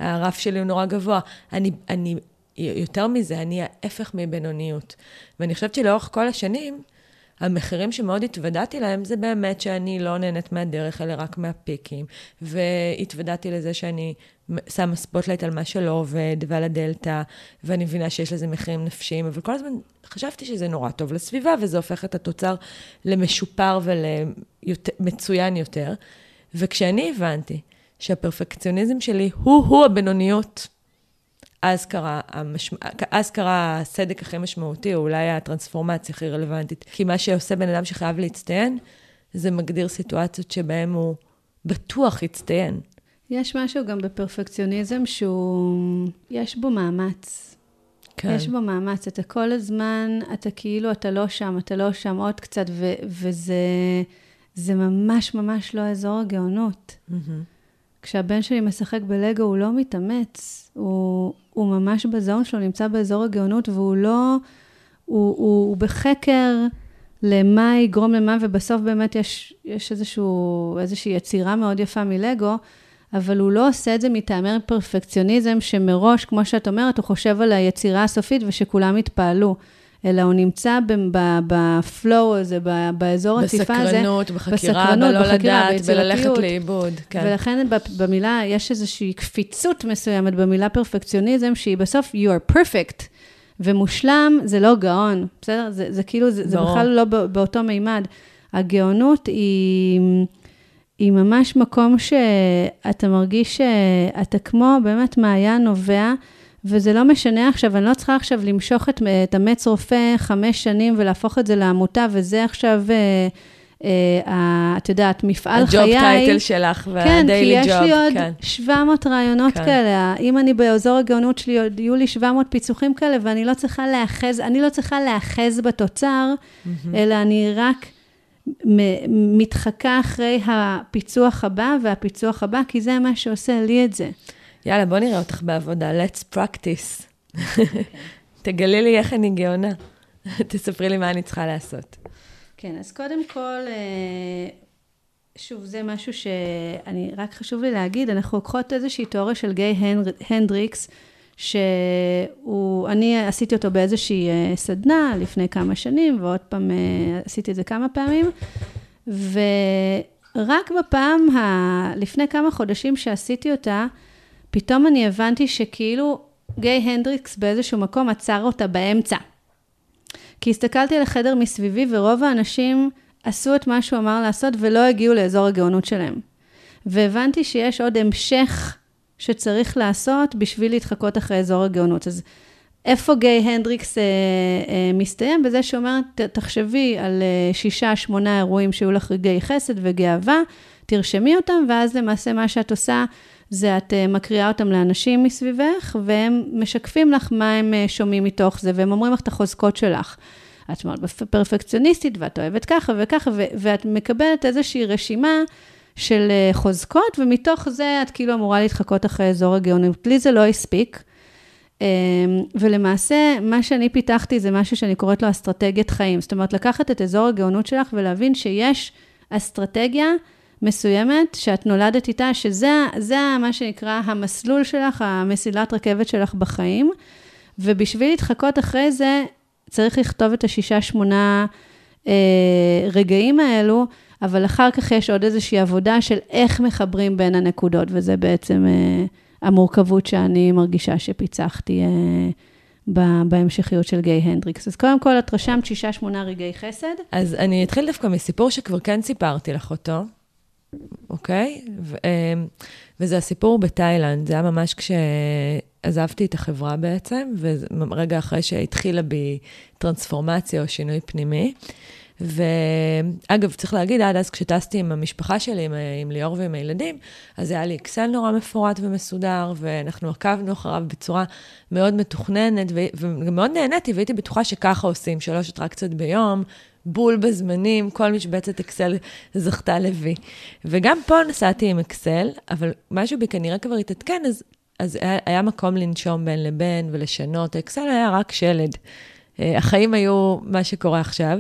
הרף שלי הוא נורא גבוה. אני, אני יותר מזה, אני ההפך מבינוניות. ואני חושבת שלאורך כל השנים, המחירים שמאוד התוודעתי להם, זה באמת שאני לא נהנית מהדרך, אלא רק מהפיקים. והתוודעתי לזה שאני שמה spotlight על מה שלא עובד, ועל הדלתא, ואני מבינה שיש לזה מחירים נפשיים, אבל כל הזמן חשבתי שזה נורא טוב לסביבה, וזה הופך את התוצר למשופר ולמצוין יותר. וכשאני הבנתי שהפרפקציוניזם שלי הוא-הוא הבינוניות, אז קרה, המשמע... אז קרה הסדק הכי משמעותי, או אולי הטרנספורמציה הכי רלוונטית. כי מה שעושה בן אדם שחייב להצטיין, זה מגדיר סיטואציות שבהן הוא בטוח יצטיין. יש משהו גם בפרפקציוניזם שהוא, יש בו מאמץ. כן. יש בו מאמץ. אתה כל הזמן, אתה כאילו, אתה לא שם, אתה לא שם עוד קצת, ו- וזה זה ממש ממש לא אזור הגאונות. Mm-hmm. כשהבן שלי משחק בלגו, הוא לא מתאמץ, הוא, הוא ממש בזון שלו, נמצא באזור הגאונות, והוא לא, הוא, הוא, הוא בחקר למה יגרום למה, ובסוף באמת יש, יש איזשהו, איזושהי יצירה מאוד יפה מלגו, אבל הוא לא עושה את זה מטעמי פרפקציוניזם, שמראש, כמו שאת אומרת, הוא חושב על היצירה הסופית ושכולם יתפעלו. אלא הוא נמצא בפלואו הזה, באזור הציפה הזה. בסקרנות, בחקירה, בלא לדעת, בללכת לאיבוד. כן. ולכן במילה, יש איזושהי קפיצות מסוימת במילה פרפקציוניזם, שהיא בסוף, you are perfect. ומושלם זה לא גאון, בסדר? זה, זה כאילו, זה, זה בכלל לא באותו מימד. הגאונות היא, היא ממש מקום שאתה מרגיש שאתה כמו באמת מעיין נובע. וזה לא משנה עכשיו, אני לא צריכה עכשיו למשוך את, את אמץ רופא חמש שנים ולהפוך את זה לעמותה, וזה עכשיו, אה, אה, את יודעת, מפעל חיי. הג'וב טייטל שלך והדיילי ג'וב. כן, כי יש לי עוד כן. 700 רעיונות כן. כאלה. אם אני באזור הגאונות שלי, עוד יהיו לי 700 פיצוחים כאלה, ואני לא צריכה להאחז, אני לא צריכה להאחז בתוצר, mm-hmm. אלא אני רק... מתחקה אחרי הפיצוח הבא והפיצוח הבא, כי זה מה שעושה לי את זה. יאללה, בוא נראה אותך בעבודה, let's practice. תגלי לי איך אני גאונה. תספרי לי מה אני צריכה לעשות. כן, אז קודם כל, אה, שוב, זה משהו שאני, רק חשוב לי להגיד, אנחנו לוקחות איזושהי תיאוריה של גיי הנדריקס, שהוא, אני עשיתי אותו באיזושהי אה, סדנה לפני כמה שנים, ועוד פעם אה, עשיתי את זה כמה פעמים, ורק בפעם, ה... לפני כמה חודשים שעשיתי אותה, פתאום אני הבנתי שכאילו גיי הנדריקס באיזשהו מקום עצר אותה באמצע. כי הסתכלתי על החדר מסביבי ורוב האנשים עשו את מה שהוא אמר לעשות ולא הגיעו לאזור הגאונות שלהם. והבנתי שיש עוד המשך שצריך לעשות בשביל להתחקות אחרי אזור הגאונות. אז איפה גיי הנדריקס אה, אה, מסתיים? בזה שאומר, תחשבי על אה, שישה, שמונה אירועים שהיו לך רגעי חסד וגאווה, תרשמי אותם, ואז למעשה מה שאת עושה זה את אה, מקריאה אותם לאנשים מסביבך, והם משקפים לך מה הם אה, שומעים מתוך זה, והם אומרים לך את החוזקות שלך. את מאוד פרפקציוניסטית, ואת אוהבת ככה וככה, ואת מקבלת איזושהי רשימה של אה, חוזקות, ומתוך זה את כאילו אמורה להתחקות אחרי אזור הגאונות. לי זה לא הספיק. אמ, ולמעשה, מה שאני פיתחתי זה משהו שאני קוראת לו אסטרטגיית חיים. זאת אומרת, לקחת את אזור הגאונות שלך ולהבין שיש אסטרטגיה מסוימת שאת נולדת איתה, שזה זה מה שנקרא המסלול שלך, המסילת רכבת שלך בחיים, ובשביל להתחקות אחרי זה, צריך לכתוב את השישה, שמונה אה, רגעים האלו, אבל אחר כך יש עוד איזושהי עבודה של איך מחברים בין הנקודות, וזה בעצם אה, המורכבות שאני מרגישה שפיצחתי אה, בהמשכיות של גיי הנדריקס. אז קודם כל, את רשמת שישה, שמונה רגעי חסד. אז אני אתחיל דווקא מסיפור שכבר כן סיפרתי לך אותו. אוקיי? ו, אמ, וזה הסיפור בתאילנד, זה היה ממש כשעזבתי את החברה בעצם, ורגע אחרי שהתחילה בי טרנספורמציה או שינוי פנימי. ואגב, צריך להגיד, עד אז כשטסתי עם המשפחה שלי, עם, עם ליאור ועם הילדים, אז היה לי אקסל נורא מפורט ומסודר, ואנחנו עקבנו אחריו בצורה מאוד מתוכננת, וגם מאוד נהניתי, והייתי בטוחה שככה עושים, שלוש אטרקציות ביום, בול בזמנים, כל משבצת אקסל זכתה לוי. וגם פה נסעתי עם אקסל, אבל משהו בי כנראה כבר התעדכן, אז, אז היה, היה מקום לנשום בין לבין ולשנות. אקסל היה רק שלד. אה, החיים היו מה שקורה עכשיו.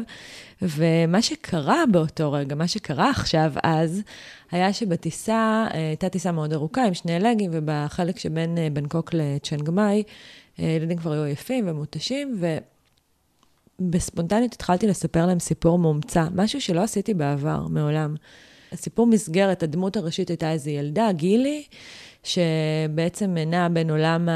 ומה שקרה באותו רגע, מה שקרה עכשיו אז, היה שבטיסה, אה, הייתה טיסה מאוד ארוכה עם שני לגים, ובחלק שבין אה, בנקוק לצ'נגמאי, ילדים כבר היו יפים ומותשים, ובספונטניות התחלתי לספר להם סיפור מומצא, משהו שלא עשיתי בעבר, מעולם. הסיפור מסגרת, הדמות הראשית הייתה איזו ילדה, גילי, שבעצם נעה בין עולם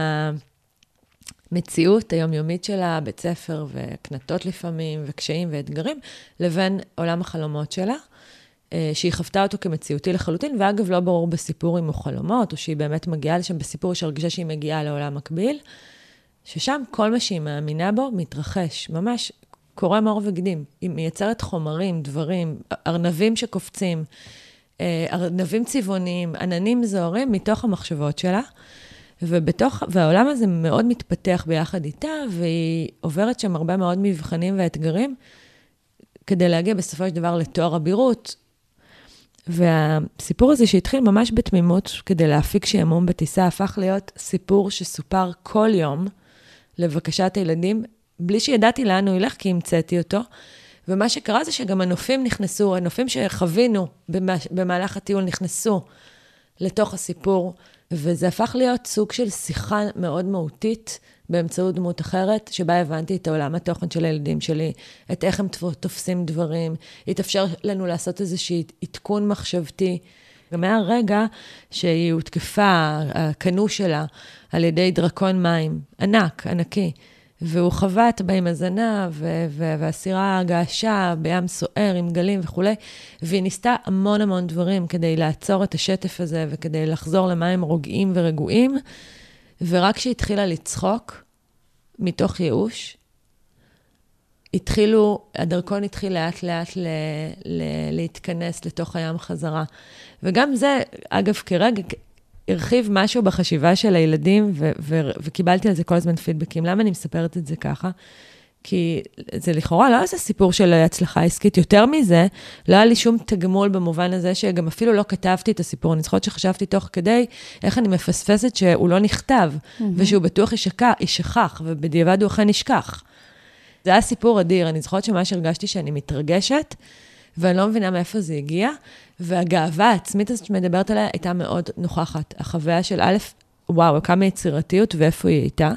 המציאות היומיומית שלה, בית ספר וקנטות לפעמים, וקשיים ואתגרים, לבין עולם החלומות שלה, אה, שהיא חוותה אותו כמציאותי לחלוטין, ואגב, לא ברור בסיפור אם הוא חלומות, או שהיא באמת מגיעה לשם בסיפור, יש הרגשה שהיא מגיעה לעולם מקביל, ששם כל מה שהיא מאמינה בו מתרחש, ממש קורם עור וגידים. היא מייצרת חומרים, דברים, ארנבים שקופצים, אה, ארנבים צבעוניים, עננים זוהרים מתוך המחשבות שלה. ובתוך, והעולם הזה מאוד מתפתח ביחד איתה, והיא עוברת שם הרבה מאוד מבחנים ואתגרים, כדי להגיע בסופו של דבר לתואר אבירות. והסיפור הזה שהתחיל ממש בתמימות, כדי להפיק שעמום בטיסה, הפך להיות סיפור שסופר כל יום, לבקשת הילדים, בלי שידעתי לאן הוא ילך, כי המצאתי אותו. ומה שקרה זה שגם הנופים נכנסו, הנופים שחווינו במהלך הטיול נכנסו לתוך הסיפור, וזה הפך להיות סוג של שיחה מאוד מהותית באמצעות דמות אחרת, שבה הבנתי את עולם התוכן של הילדים שלי, את איך הם תופסים דברים, התאפשר לנו לעשות איזשהו עדכון מחשבתי. גם היה רגע שהיא הותקפה, הקנו שלה, על ידי דרקון מים, ענק, ענקי. והוא חבט בה עם הזנב, והסירה געשה בים סוער עם גלים וכולי, והיא ניסתה המון המון דברים כדי לעצור את השטף הזה וכדי לחזור למים רוגעים ורגועים, ורק כשהיא התחילה לצחוק, מתוך ייאוש, התחילו, הדרכון התחיל לאט לאט ל, ל, להתכנס לתוך הים חזרה. וגם זה, אגב, כרגע, הרחיב משהו בחשיבה של הילדים, ו- ו- וקיבלתי על זה כל הזמן פידבקים. למה אני מספרת את זה ככה? כי זה לכאורה לא איזה סיפור של הצלחה עסקית. יותר מזה, לא היה לי שום תגמול במובן הזה שגם אפילו לא כתבתי את הסיפור. אני זוכרת שחשבתי תוך כדי איך אני מפספסת שהוא לא נכתב, mm-hmm. ושהוא בטוח יישכח, ובדיעבד הוא אכן נשכח. זה היה סיפור אדיר. אני זוכרת שמה שהרגשתי שאני מתרגשת, ואני לא מבינה מאיפה זה הגיע, והגאווה העצמית הזאת שמדברת עליה הייתה מאוד נוכחת. החוויה של א', וואו, כמה יצירתיות ואיפה היא הייתה.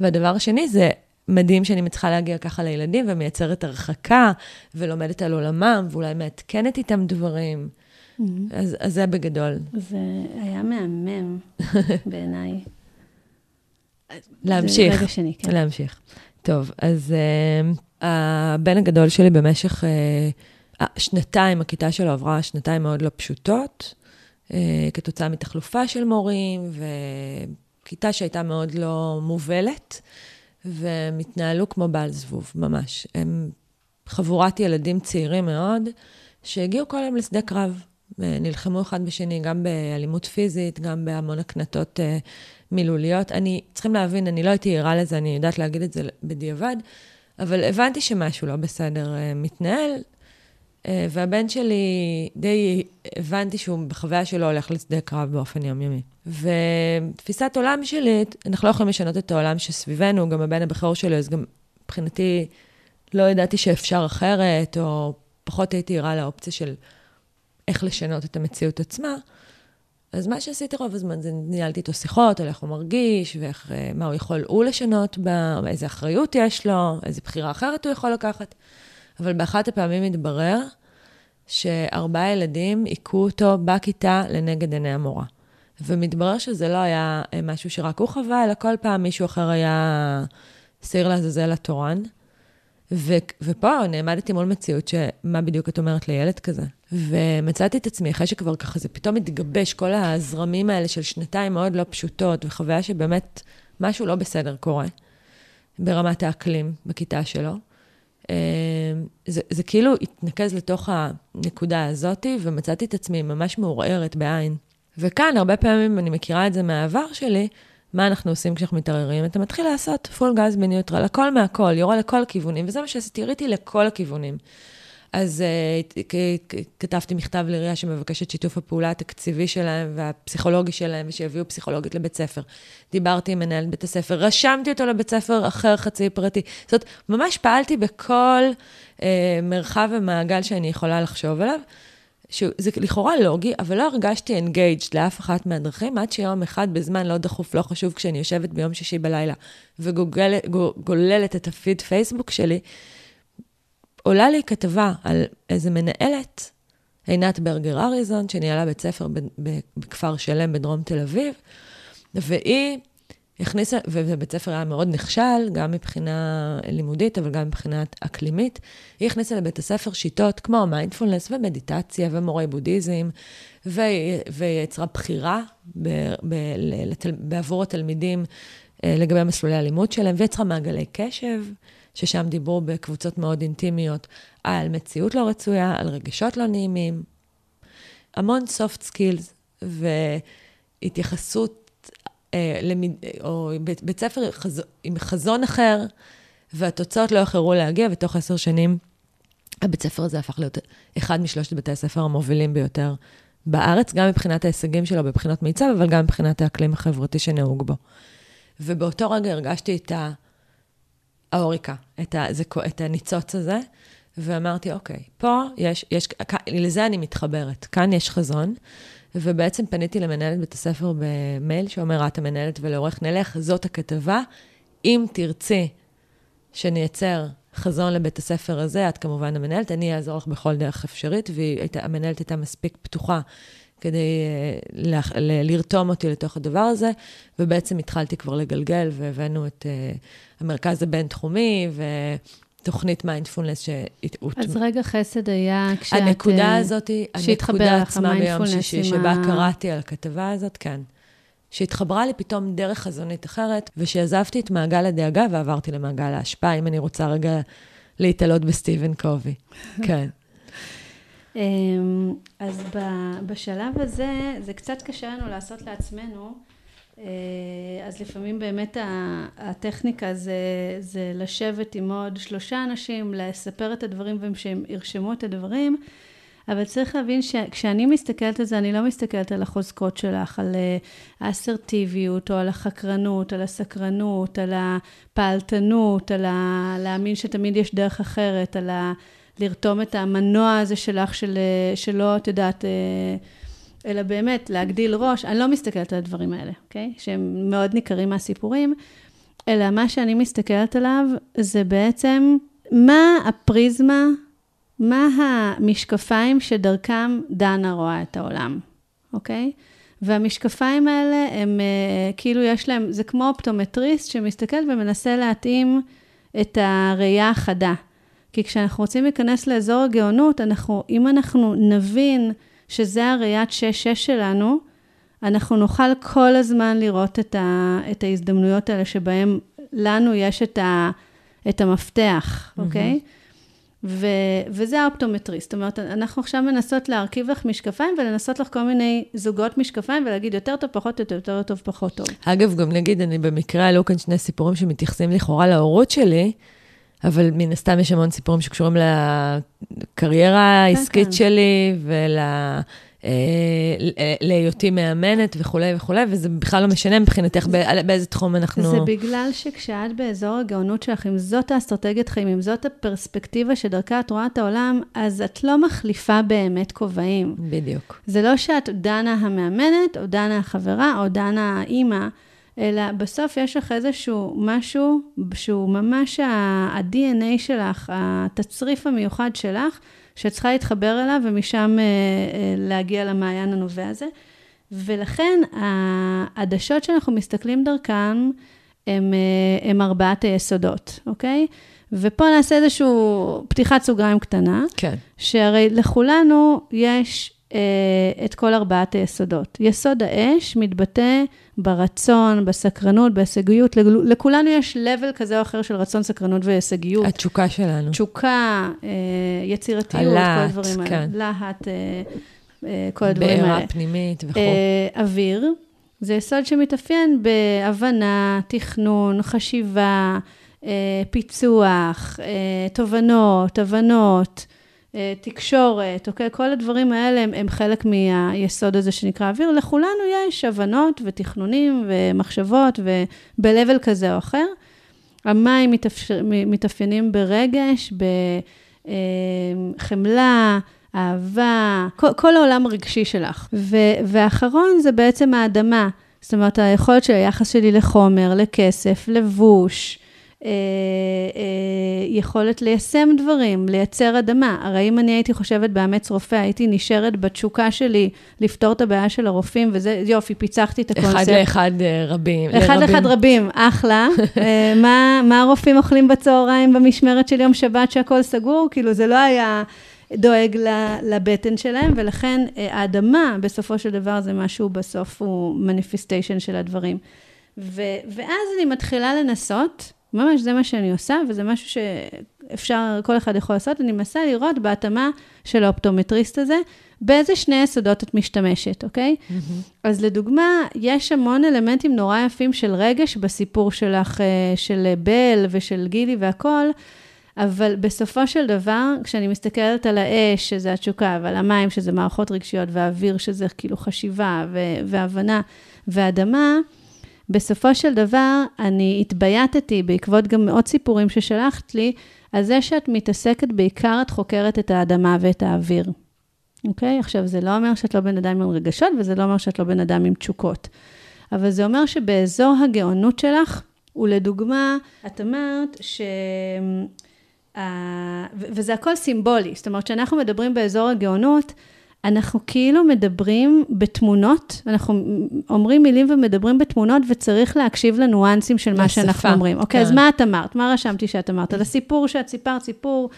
והדבר השני זה מדהים שאני מצליחה להגיע ככה לילדים ומייצרת הרחקה, ולומדת על עולמם, ואולי מעדכנת איתם דברים. Mm-hmm. אז, אז זה בגדול. זה היה מהמם בעיניי. להמשיך. זה רגע שני, כן. להמשיך. טוב, אז uh, הבן הגדול שלי במשך... Uh, שנתיים, הכיתה שלו עברה שנתיים מאוד לא פשוטות, אה, כתוצאה מתחלופה של מורים, וכיתה שהייתה מאוד לא מובלת, והם התנהלו כמו בעל זבוב, ממש. הם חבורת ילדים צעירים מאוד, שהגיעו כל היום לשדה קרב. נלחמו אחד בשני, גם באלימות פיזית, גם בהמון הקנטות אה, מילוליות. אני, צריכים להבין, אני לא הייתי ערה לזה, אני יודעת להגיד את זה בדיעבד, אבל הבנתי שמשהו לא בסדר אה, מתנהל, אה, והבן שלי, די הבנתי שהוא בחוויה שלו הולך לשדה קרב באופן יומיומי. ותפיסת עולם שלי, אנחנו לא יכולים לשנות את העולם שסביבנו, גם הבן הבכור שלי, אז גם מבחינתי לא ידעתי שאפשר אחרת, או פחות הייתי ערה לאופציה של איך לשנות את המציאות עצמה. אז מה שעשיתי רוב הזמן זה ניהלתי איתו שיחות על איך הוא מרגיש, ומה אה, הוא יכול הוא לשנות בה, איזה אחריות יש לו, איזה בחירה אחרת הוא יכול לקחת. אבל באחת הפעמים התברר שארבעה ילדים היכו אותו בכיתה לנגד עיני המורה. ומתברר שזה לא היה אה, משהו שרק הוא חווה, אלא כל פעם מישהו אחר היה שעיר לעזאזל התורן. ו- ופה נעמדתי מול מציאות שמה בדיוק את אומרת לילד כזה. ומצאתי את עצמי, אחרי שכבר ככה זה פתאום התגבש, כל הזרמים האלה של שנתיים מאוד לא פשוטות, וחוויה שבאמת משהו לא בסדר קורה ברמת האקלים בכיתה שלו. אמ, זה, זה כאילו התנקז לתוך הנקודה הזאתי, ומצאתי את עצמי ממש מעורערת בעין. וכאן, הרבה פעמים, אני מכירה את זה מהעבר שלי, מה אנחנו עושים כשאנחנו מתערערים? אתה מתחיל לעשות פול גז בניוטרל, הכל מהכל, יורה לכל הכיוונים, וזה מה שעשיתי, הראיתי לכל הכיוונים. אז uh, כתבתי מכתב לעירייה שמבקשת שיתוף הפעולה התקציבי שלהם והפסיכולוגי שלהם, ושיביאו פסיכולוגית לבית ספר. דיברתי עם מנהלת בית הספר, רשמתי אותו לבית ספר אחר חצי פרטי. זאת אומרת, ממש פעלתי בכל אה, מרחב ומעגל שאני יכולה לחשוב עליו. שזה לכאורה לוגי, אבל לא הרגשתי engaged לאף אחת מהדרכים, עד שיום אחד בזמן לא דחוף, לא חשוב, כשאני יושבת ביום שישי בלילה וגוללת את הפיד פייסבוק שלי, עולה לי כתבה על איזה מנהלת, עינת ברגר אריזון, שניהלה בית ספר בכפר שלם בדרום תל אביב, והיא הכניסה, ובית ספר היה מאוד נכשל, גם מבחינה לימודית, אבל גם מבחינה אקלימית. היא הכניסה לבית הספר שיטות כמו מיינדפולנס ומדיטציה ומורי בודהיזם, והיא יצרה בחירה ב, ב, לתל, בעבור התלמידים אה, לגבי מסלולי הלימוד שלהם, ויצרה מעגלי קשב, ששם דיברו בקבוצות מאוד אינטימיות על מציאות לא רצויה, על רגשות לא נעימים, המון soft skills והתייחסות אה, למד... או בית, בית ספר חז... עם חזון אחר, והתוצאות לא יכלו להגיע, ותוך עשר שנים הבית ספר הזה הפך להיות אחד משלושת בתי הספר המובילים ביותר בארץ, גם מבחינת ההישגים שלו בבחינות מיצ"ב, אבל גם מבחינת האקלים החברתי שנהוג בו. ובאותו רגע הרגשתי את האוריקה, את, ה... זה... את הניצוץ הזה, ואמרתי, אוקיי, פה יש, יש, לזה אני מתחברת, כאן יש חזון. ובעצם פניתי למנהלת בית הספר במייל, שאומר, את המנהלת ולעורך נלך, זאת הכתבה. אם תרצי שנייצר חזון לבית הספר הזה, את כמובן המנהלת, אני אעזור לך בכל דרך אפשרית, והמנהלת הייתה מספיק פתוחה כדי ל- לרתום אותי לתוך הדבר הזה, ובעצם התחלתי כבר לגלגל, והבאנו את uh, המרכז הבינתחומי, ו... תוכנית מיינדפולנס שהתעוט... אז רגע חסד היה כשאת... הנקודה אה, הזאת, הנקודה עצמה ביום שישי, שבה קראתי על הכתבה הזאת, כן. שהתחברה לי פתאום דרך חזונית אחרת, ושעזבתי את מעגל הדאגה ועברתי למעגל ההשפעה, אם אני רוצה רגע להתעלות בסטיבן קובי. כן. אמ, אז בשלב הזה, זה קצת קשה לנו לעשות לעצמנו. אה, אז לפעמים באמת הטכניקה זה, זה לשבת עם עוד שלושה אנשים, לספר את הדברים והם שהם ירשמו את הדברים, אבל צריך להבין שכשאני מסתכלת על זה, אני לא מסתכלת על החוזקות שלך, על אה, האסרטיביות, או על החקרנות, על הסקרנות, על הפעלתנות, על ה... להאמין שתמיד יש דרך אחרת, על ה... לרתום את המנוע הזה שלך, של, אה, שלא, את יודעת, אלא באמת להגדיל ראש, אני לא מסתכלת על הדברים האלה, אוקיי? שהם מאוד ניכרים מהסיפורים, אלא מה שאני מסתכלת עליו זה בעצם מה הפריזמה, מה המשקפיים שדרכם דנה רואה את העולם, אוקיי? והמשקפיים האלה הם אה, כאילו יש להם, זה כמו אופטומטריסט שמסתכל ומנסה להתאים את הראייה החדה. כי כשאנחנו רוצים להיכנס לאזור הגאונות, אנחנו, אם אנחנו נבין שזה הראיית 6-6 שלנו, אנחנו נוכל כל הזמן לראות את, ה, את ההזדמנויות האלה שבהן לנו יש את, ה, את המפתח, mm-hmm. אוקיי? ו, וזה האופטומטריסט. זאת אומרת, אנחנו עכשיו מנסות להרכיב לך משקפיים ולנסות לך כל מיני זוגות משקפיים ולהגיד יותר טוב, פחות טוב, יותר טוב, פחות טוב. אגב, גם נגיד, אני במקרה עלו כאן שני סיפורים שמתייחסים לכאורה להורות שלי. אבל מן הסתם יש המון סיפורים שקשורים לקריירה כן, העסקית כן. שלי ול... אה, להיותי מאמנת וכולי וכולי, וזה בכלל לא משנה מבחינתך באיזה תחום אנחנו... זה בגלל שכשאת באזור הגאונות שלך, אם זאת האסטרטגיית חיים, אם זאת הפרספקטיבה שדרכה את רואה את העולם, אז את לא מחליפה באמת כובעים. בדיוק. זה לא שאת דנה המאמנת, או דנה החברה, או דנה האימא. אלא בסוף יש לך איזשהו משהו שהוא ממש ה-DNA שלך, התצריף המיוחד שלך, שאת צריכה להתחבר אליו ומשם אה, אה, להגיע למעיין הנובע הזה. ולכן העדשות שאנחנו מסתכלים דרכן הם, אה, הם ארבעת היסודות, אוקיי? ופה נעשה איזושהי פתיחת סוגריים קטנה. כן. שהרי לכולנו יש את כל ארבעת היסודות. יסוד האש מתבטא ברצון, בסקרנות, בהישגיות. לכולנו יש level כזה או אחר של רצון, סקרנות והישגיות. התשוקה שלנו. תשוקה, אה, יצירתיות, הלהט, כל הדברים כן. האלה. להט, אה, כל הדברים האלה. בעירה פנימית וכו'. אוויר, זה יסוד שמתאפיין בהבנה, תכנון, חשיבה, פיצוח, תובנות, הבנות. אה, תקשורת, אוקיי? כל הדברים האלה הם, הם חלק מהיסוד הזה שנקרא אוויר. לכולנו יש הבנות ותכנונים ומחשבות וב-level כזה או אחר. המים מתאפיינים ברגש, בחמלה, אהבה, כל, כל העולם הרגשי שלך. ו, ואחרון זה בעצם האדמה. זאת אומרת, היכולת של היחס שלי לחומר, לכסף, לבוש, אה, אה, יכולת ליישם דברים, לייצר אדמה. הרי אם אני הייתי חושבת באמץ רופא, הייתי נשארת בתשוקה שלי לפתור את הבעיה של הרופאים, וזה, יופי, פיצחתי את הקונספט. אחד לאחד אה, רבים. אחד לאחד רבים, אחלה. מה, מה הרופאים אוכלים בצהריים במשמרת של יום שבת שהכול סגור? כאילו, זה לא היה... דואג לבטן שלהם, ולכן האדמה, בסופו של דבר, זה משהו בסוף הוא מניפיסטיישן של הדברים. ו, ואז אני מתחילה לנסות, ממש זה מה שאני עושה, וזה משהו שאפשר, כל אחד יכול לעשות, אני מנסה לראות בהתאמה של האופטומטריסט הזה, באיזה שני יסודות את משתמשת, אוקיי? Mm-hmm. אז לדוגמה, יש המון אלמנטים נורא יפים של רגש בסיפור שלך, אה, של בל ושל גילי והכול, אבל בסופו של דבר, כשאני מסתכלת על האש, שזה התשוקה, ועל המים, שזה מערכות רגשיות, והאוויר, שזה כאילו חשיבה והבנה, והאדמה, בסופו של דבר, אני התבייתתי בעקבות גם מאות סיפורים ששלחת לי, על זה שאת מתעסקת בעיקר, את חוקרת את האדמה ואת האוויר. אוקיי? עכשיו, זה לא אומר שאת לא בן אדם עם רגשות, וזה לא אומר שאת לא בן אדם עם תשוקות. אבל זה אומר שבאזור הגאונות שלך, ולדוגמה, את אמרת ש... Uh, וזה הכל סימבולי, זאת אומרת, כשאנחנו מדברים באזור הגאונות, אנחנו כאילו מדברים בתמונות, אנחנו אומרים מילים ומדברים בתמונות, וצריך להקשיב לניואנסים של מה שאנחנו אומרים. אוקיי, כן. אז מה את אמרת? מה רשמתי שאת אמרת? על הסיפור שאת סיפרת, סיפור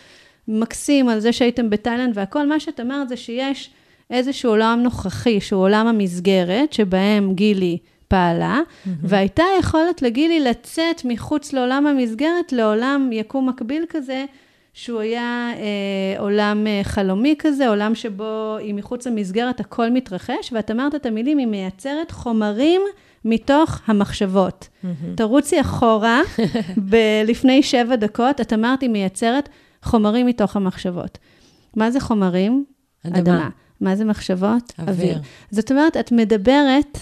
מקסים על זה שהייתם בתאילנד והכל, מה שאת אמרת זה שיש איזשהו עולם נוכחי, שהוא עולם המסגרת, שבהם גילי פעלה, mm-hmm. והייתה יכולת לגילי לצאת מחוץ לעולם המסגרת, לעולם יקום מקביל כזה, שהוא היה אה, עולם אה, חלומי כזה, עולם שבו היא מחוץ למסגרת הכל מתרחש, ואת אמרת את המילים, היא מייצרת חומרים מתוך המחשבות. Mm-hmm. תרוצי אחורה, ב- לפני שבע דקות, את אמרת, היא מייצרת חומרים מתוך המחשבות. מה זה חומרים? אדמה. אדמה. מה זה מחשבות? אוויר. אוויר. זאת אומרת, את מדברת,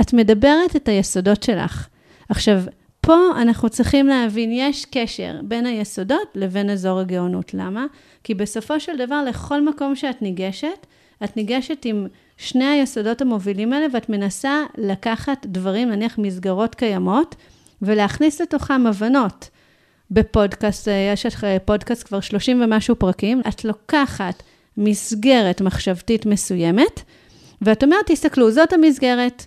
את מדברת את היסודות שלך. עכשיו, פה אנחנו צריכים להבין, יש קשר בין היסודות לבין אזור הגאונות. למה? כי בסופו של דבר, לכל מקום שאת ניגשת, את ניגשת עם שני היסודות המובילים האלה, ואת מנסה לקחת דברים, נניח מסגרות קיימות, ולהכניס לתוכם הבנות. בפודקאסט, יש לך פודקאסט כבר 30 ומשהו פרקים, את לוקחת מסגרת מחשבתית מסוימת, ואת אומרת, תסתכלו, זאת המסגרת.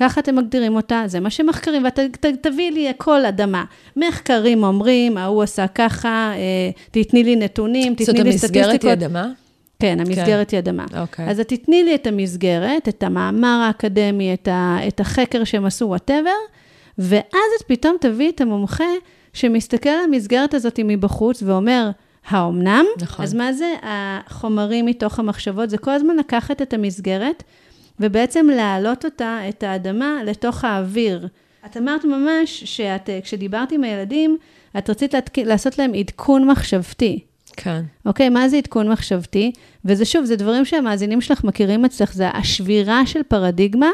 ככה אתם מגדירים אותה, זה מה שמחקרים, ותביאי לי כל אדמה. מחקרים אומרים, ההוא עשה ככה, אה, תתני לי נתונים, תתני לי סטטיסטיקות. זאת המסגרת היא אדמה? כן, המסגרת כן. היא אדמה. אוקיי. אז תתני לי את המסגרת, את המאמר האקדמי, את, ה, את החקר שהם עשו, whatever, ואז את פתאום תביאי את המומחה שמסתכל על המסגרת הזאת מבחוץ ואומר, האומנם? נכון. אז מה זה החומרים מתוך המחשבות? זה כל הזמן לקחת את המסגרת ובעצם להעלות אותה, את האדמה, לתוך האוויר. את אמרת ממש שאת, כשדיברת עם הילדים, את רצית להתק... לעשות להם עדכון מחשבתי. כן. אוקיי, מה זה עדכון מחשבתי? וזה שוב, זה דברים שהמאזינים שלך מכירים אצלך, זה השבירה של פרדיגמה,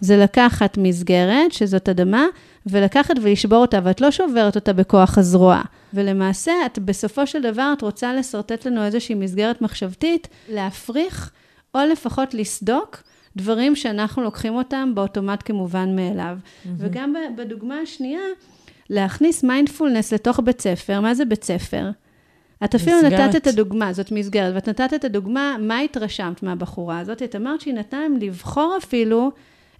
זה לקחת מסגרת, שזאת אדמה, ולקחת ולשבור אותה, ואת לא שוברת אותה בכוח הזרוע. ולמעשה, את בסופו של דבר, את רוצה לשרטט לנו איזושהי מסגרת מחשבתית, להפריך, או לפחות לסדוק דברים שאנחנו לוקחים אותם באוטומט כמובן מאליו. Mm-hmm. וגם בדוגמה השנייה, להכניס מיינדפולנס לתוך בית ספר. מה זה בית ספר? את אפילו מסגרת. נתת את הדוגמה, זאת מסגרת, ואת נתת את הדוגמה, מה התרשמת מהבחורה הזאת? את אמרת שהיא נתנה להם לבחור אפילו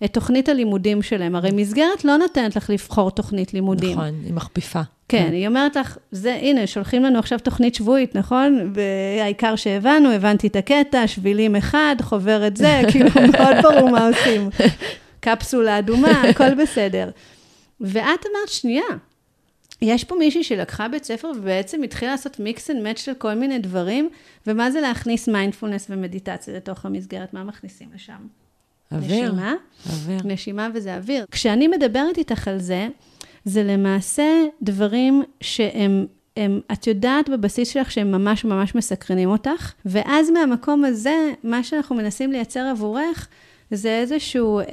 את תוכנית הלימודים שלהם. הרי מסגרת לא נותנת לך לבחור תוכנית לימודים. נכון, היא מכפיפה. כן, כן, היא אומרת לך, זה, הנה, שולחים לנו עכשיו תוכנית שבועית, נכון? והעיקר שהבנו, הבנתי את הקטע, שבילים אחד, חוברת זה, כאילו, מאוד ברור מה עושים. קפסולה אדומה, הכל בסדר. ואת אמרת, שנייה, יש פה מישהי שלקחה בית ספר ובעצם התחילה לעשות mix and match של כל מיני דברים, ומה זה להכניס מיינדפולנס ומדיטציה לתוך המסגרת? מה מכניסים לשם? אוויר. נשימה. אוויר. נשימה וזה אוויר. כשאני מדברת איתך על זה, זה למעשה דברים שהם הם, את יודעת בבסיס שלך שהם ממש ממש מסקרנים אותך, ואז מהמקום הזה, מה שאנחנו מנסים לייצר עבורך, זה איזשהו... אה,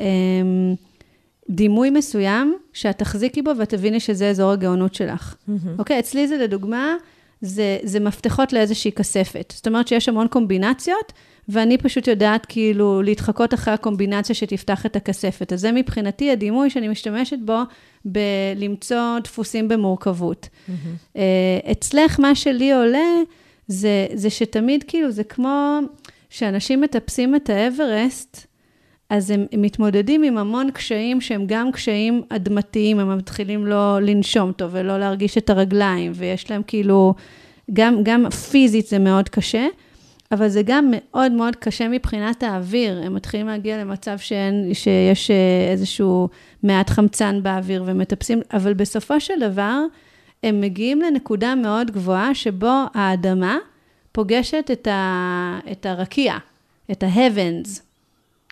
דימוי מסוים, שאת תחזיקי בו ואת תביני שזה אזור הגאונות שלך. אוקיי? Mm-hmm. Okay, אצלי זה לדוגמה, זה, זה מפתחות לאיזושהי כספת. זאת אומרת שיש המון קומבינציות, ואני פשוט יודעת כאילו להתחקות אחרי הקומבינציה שתפתח את הכספת. אז זה מבחינתי הדימוי שאני משתמשת בו בלמצוא דפוסים במורכבות. Mm-hmm. אצלך, מה שלי עולה, זה, זה שתמיד כאילו, זה כמו שאנשים מטפסים את האברסט, אז הם, הם מתמודדים עם המון קשיים שהם גם קשיים אדמתיים, הם מתחילים לא לנשום טוב ולא להרגיש את הרגליים, ויש להם כאילו, גם, גם פיזית זה מאוד קשה, אבל זה גם מאוד מאוד קשה מבחינת האוויר. הם מתחילים להגיע למצב שאין, שיש אה, איזשהו מעט חמצן באוויר ומטפסים, אבל בסופו של דבר, הם מגיעים לנקודה מאוד גבוהה שבו האדמה פוגשת את, ה, את הרקיע, את ה-heavens.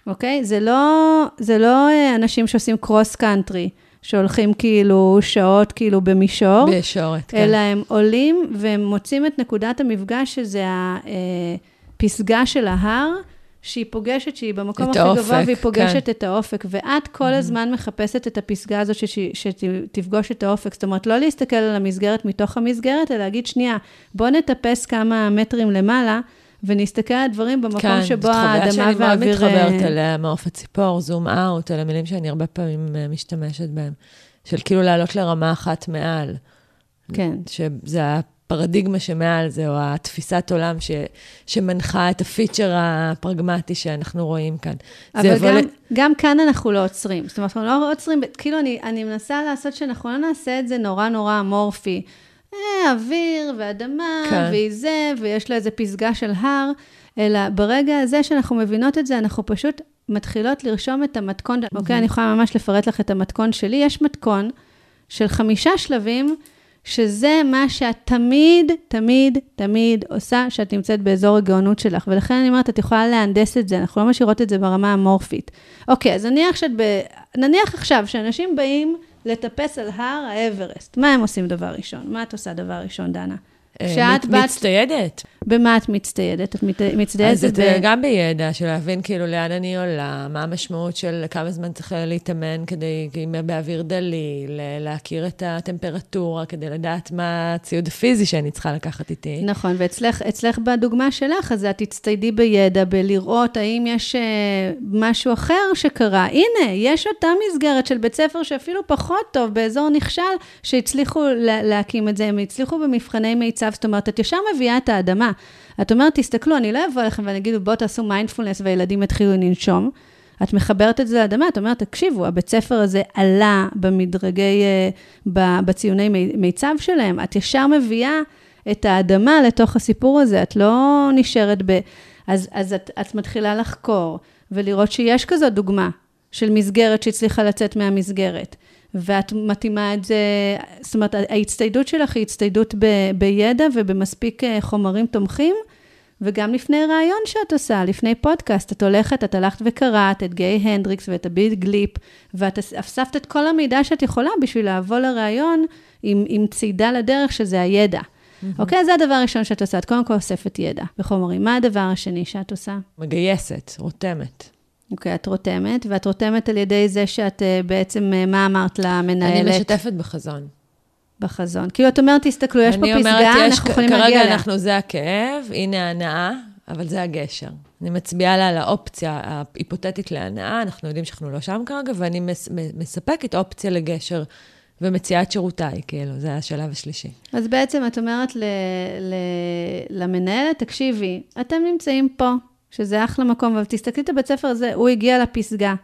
אוקיי? זה לא, זה לא אה, אנשים שעושים קרוס קאנטרי, שהולכים כאילו שעות כאילו במישור. בישורת, כן. אלא הם עולים והם מוצאים את נקודת המפגש, שזה הפסגה אה, של ההר. שהיא פוגשת, שהיא במקום הכי האופק, גבוה, והיא פוגשת כן. את האופק. ואת כל mm-hmm. הזמן מחפשת את הפסגה הזאת שתפגוש את האופק. זאת אומרת, לא להסתכל על המסגרת מתוך המסגרת, אלא להגיד, שנייה, בוא נטפס כמה מטרים למעלה, ונסתכל על הדברים במקום כן, שבו האדמה והאוויר... כן, זו חוויה שאני מאוד מתחברת אליה, מעוף הציפור, זום אאוט, אלה מילים שאני הרבה פעמים אה, משתמשת בהן, של כאילו לעלות לרמה אחת מעל. כן. שזה הפרדיגמה שמעל זה, או התפיסת עולם ש, שמנחה את הפיצ'ר הפרגמטי שאנחנו רואים כאן. אבל גם, ל... גם כאן אנחנו לא עוצרים. זאת אומרת, אנחנו לא עוצרים, כאילו, אני, אני מנסה לעשות שאנחנו לא נעשה את זה נורא נורא אמורפי. אה, אוויר ואדמה, כן. והיא זה, ויש לה איזה פסגה של הר, אלא ברגע הזה שאנחנו מבינות את זה, אנחנו פשוט מתחילות לרשום את המתכון. Mm-hmm. אוקיי, אני יכולה ממש לפרט לך את המתכון שלי. יש מתכון של חמישה שלבים, שזה מה שאת תמיד, תמיד, תמיד עושה, שאת נמצאת באזור הגאונות שלך. ולכן אני אומרת, את יכולה להנדס את זה, אנחנו לא משאירות את זה ברמה המורפית. אוקיי, אז נניח שאת ב... נניח עכשיו שאנשים באים... לטפס על הר האברסט. מה הם עושים דבר ראשון? מה את עושה דבר ראשון, דנה? אה, כשאת בת... מצטיידת. במה את מצטיידת? את מצטיידת... אז ב... גם בידע, של להבין כאילו לאן אני עולה, מה המשמעות של כמה זמן צריך להתאמן כדי, אם באוויר דליל, להכיר את הטמפרטורה, כדי לדעת מה הציוד הפיזי שאני צריכה לקחת איתי. נכון, ואצלך בדוגמה שלך, אז את תצטיידי בידע, בלראות האם יש אה, משהו אחר שקרה. הנה, יש אותה מסגרת של בית ספר שאפילו פחות טוב, באזור נכשל, שהצליחו להקים את זה, הם הצליחו במבחני מיצב, זאת אומרת, את ישר מביאה את האדמה. את אומרת, תסתכלו, אני לא אבוא אליכם ואני אגיד, בואו תעשו מיינדפולנס והילדים יתחילו לנשום. את מחברת את זה לאדמה, את אומרת, תקשיבו, הבית ספר הזה עלה במדרגי, אה, בציוני מיצב שלהם, את ישר מביאה את האדמה לתוך הסיפור הזה, את לא נשארת ב... אז, אז את, את מתחילה לחקור ולראות שיש כזו דוגמה של מסגרת שהצליחה לצאת מהמסגרת. ואת מתאימה את זה, זאת אומרת, ההצטיידות שלך היא הצטיידות ב, בידע ובמספיק אה, חומרים תומכים, וגם לפני ראיון שאת עושה, לפני פודקאסט, את הולכת, את הלכת וקראת את גיי הנדריקס ואת הביט גליפ, ואת אספת את כל המידע שאת יכולה בשביל לבוא לראיון עם, עם צידה לדרך, שזה הידע. Mm-hmm. אוקיי? זה הדבר הראשון שאת עושה, את קודם כל אוספת ידע בחומרים. מה הדבר השני שאת עושה? מגייסת, רותמת. אוקיי, את רותמת, ואת רותמת על ידי זה שאת uh, בעצם, uh, מה אמרת למנהלת? אני משתפת בחזון. בחזון. כאילו, את אומרת, תסתכלו, יש פה פסגה, יש, אנחנו יכולים להגיע אליה. כרגע אנחנו, זה הכאב, הנה ההנאה, אבל זה הגשר. אני מצביעה לה על האופציה ההיפותטית להנאה, אנחנו יודעים שאנחנו לא שם כרגע, ואני מס, מספקת אופציה לגשר. ומציעה את שירותיי, כאילו, זה השלב השלישי. אז בעצם את אומרת ל, ל, למנהלת, תקשיבי, אתם נמצאים פה, שזה אחלה מקום, אבל תסתכלי את הבית ספר הזה, הוא הגיע לפסגה.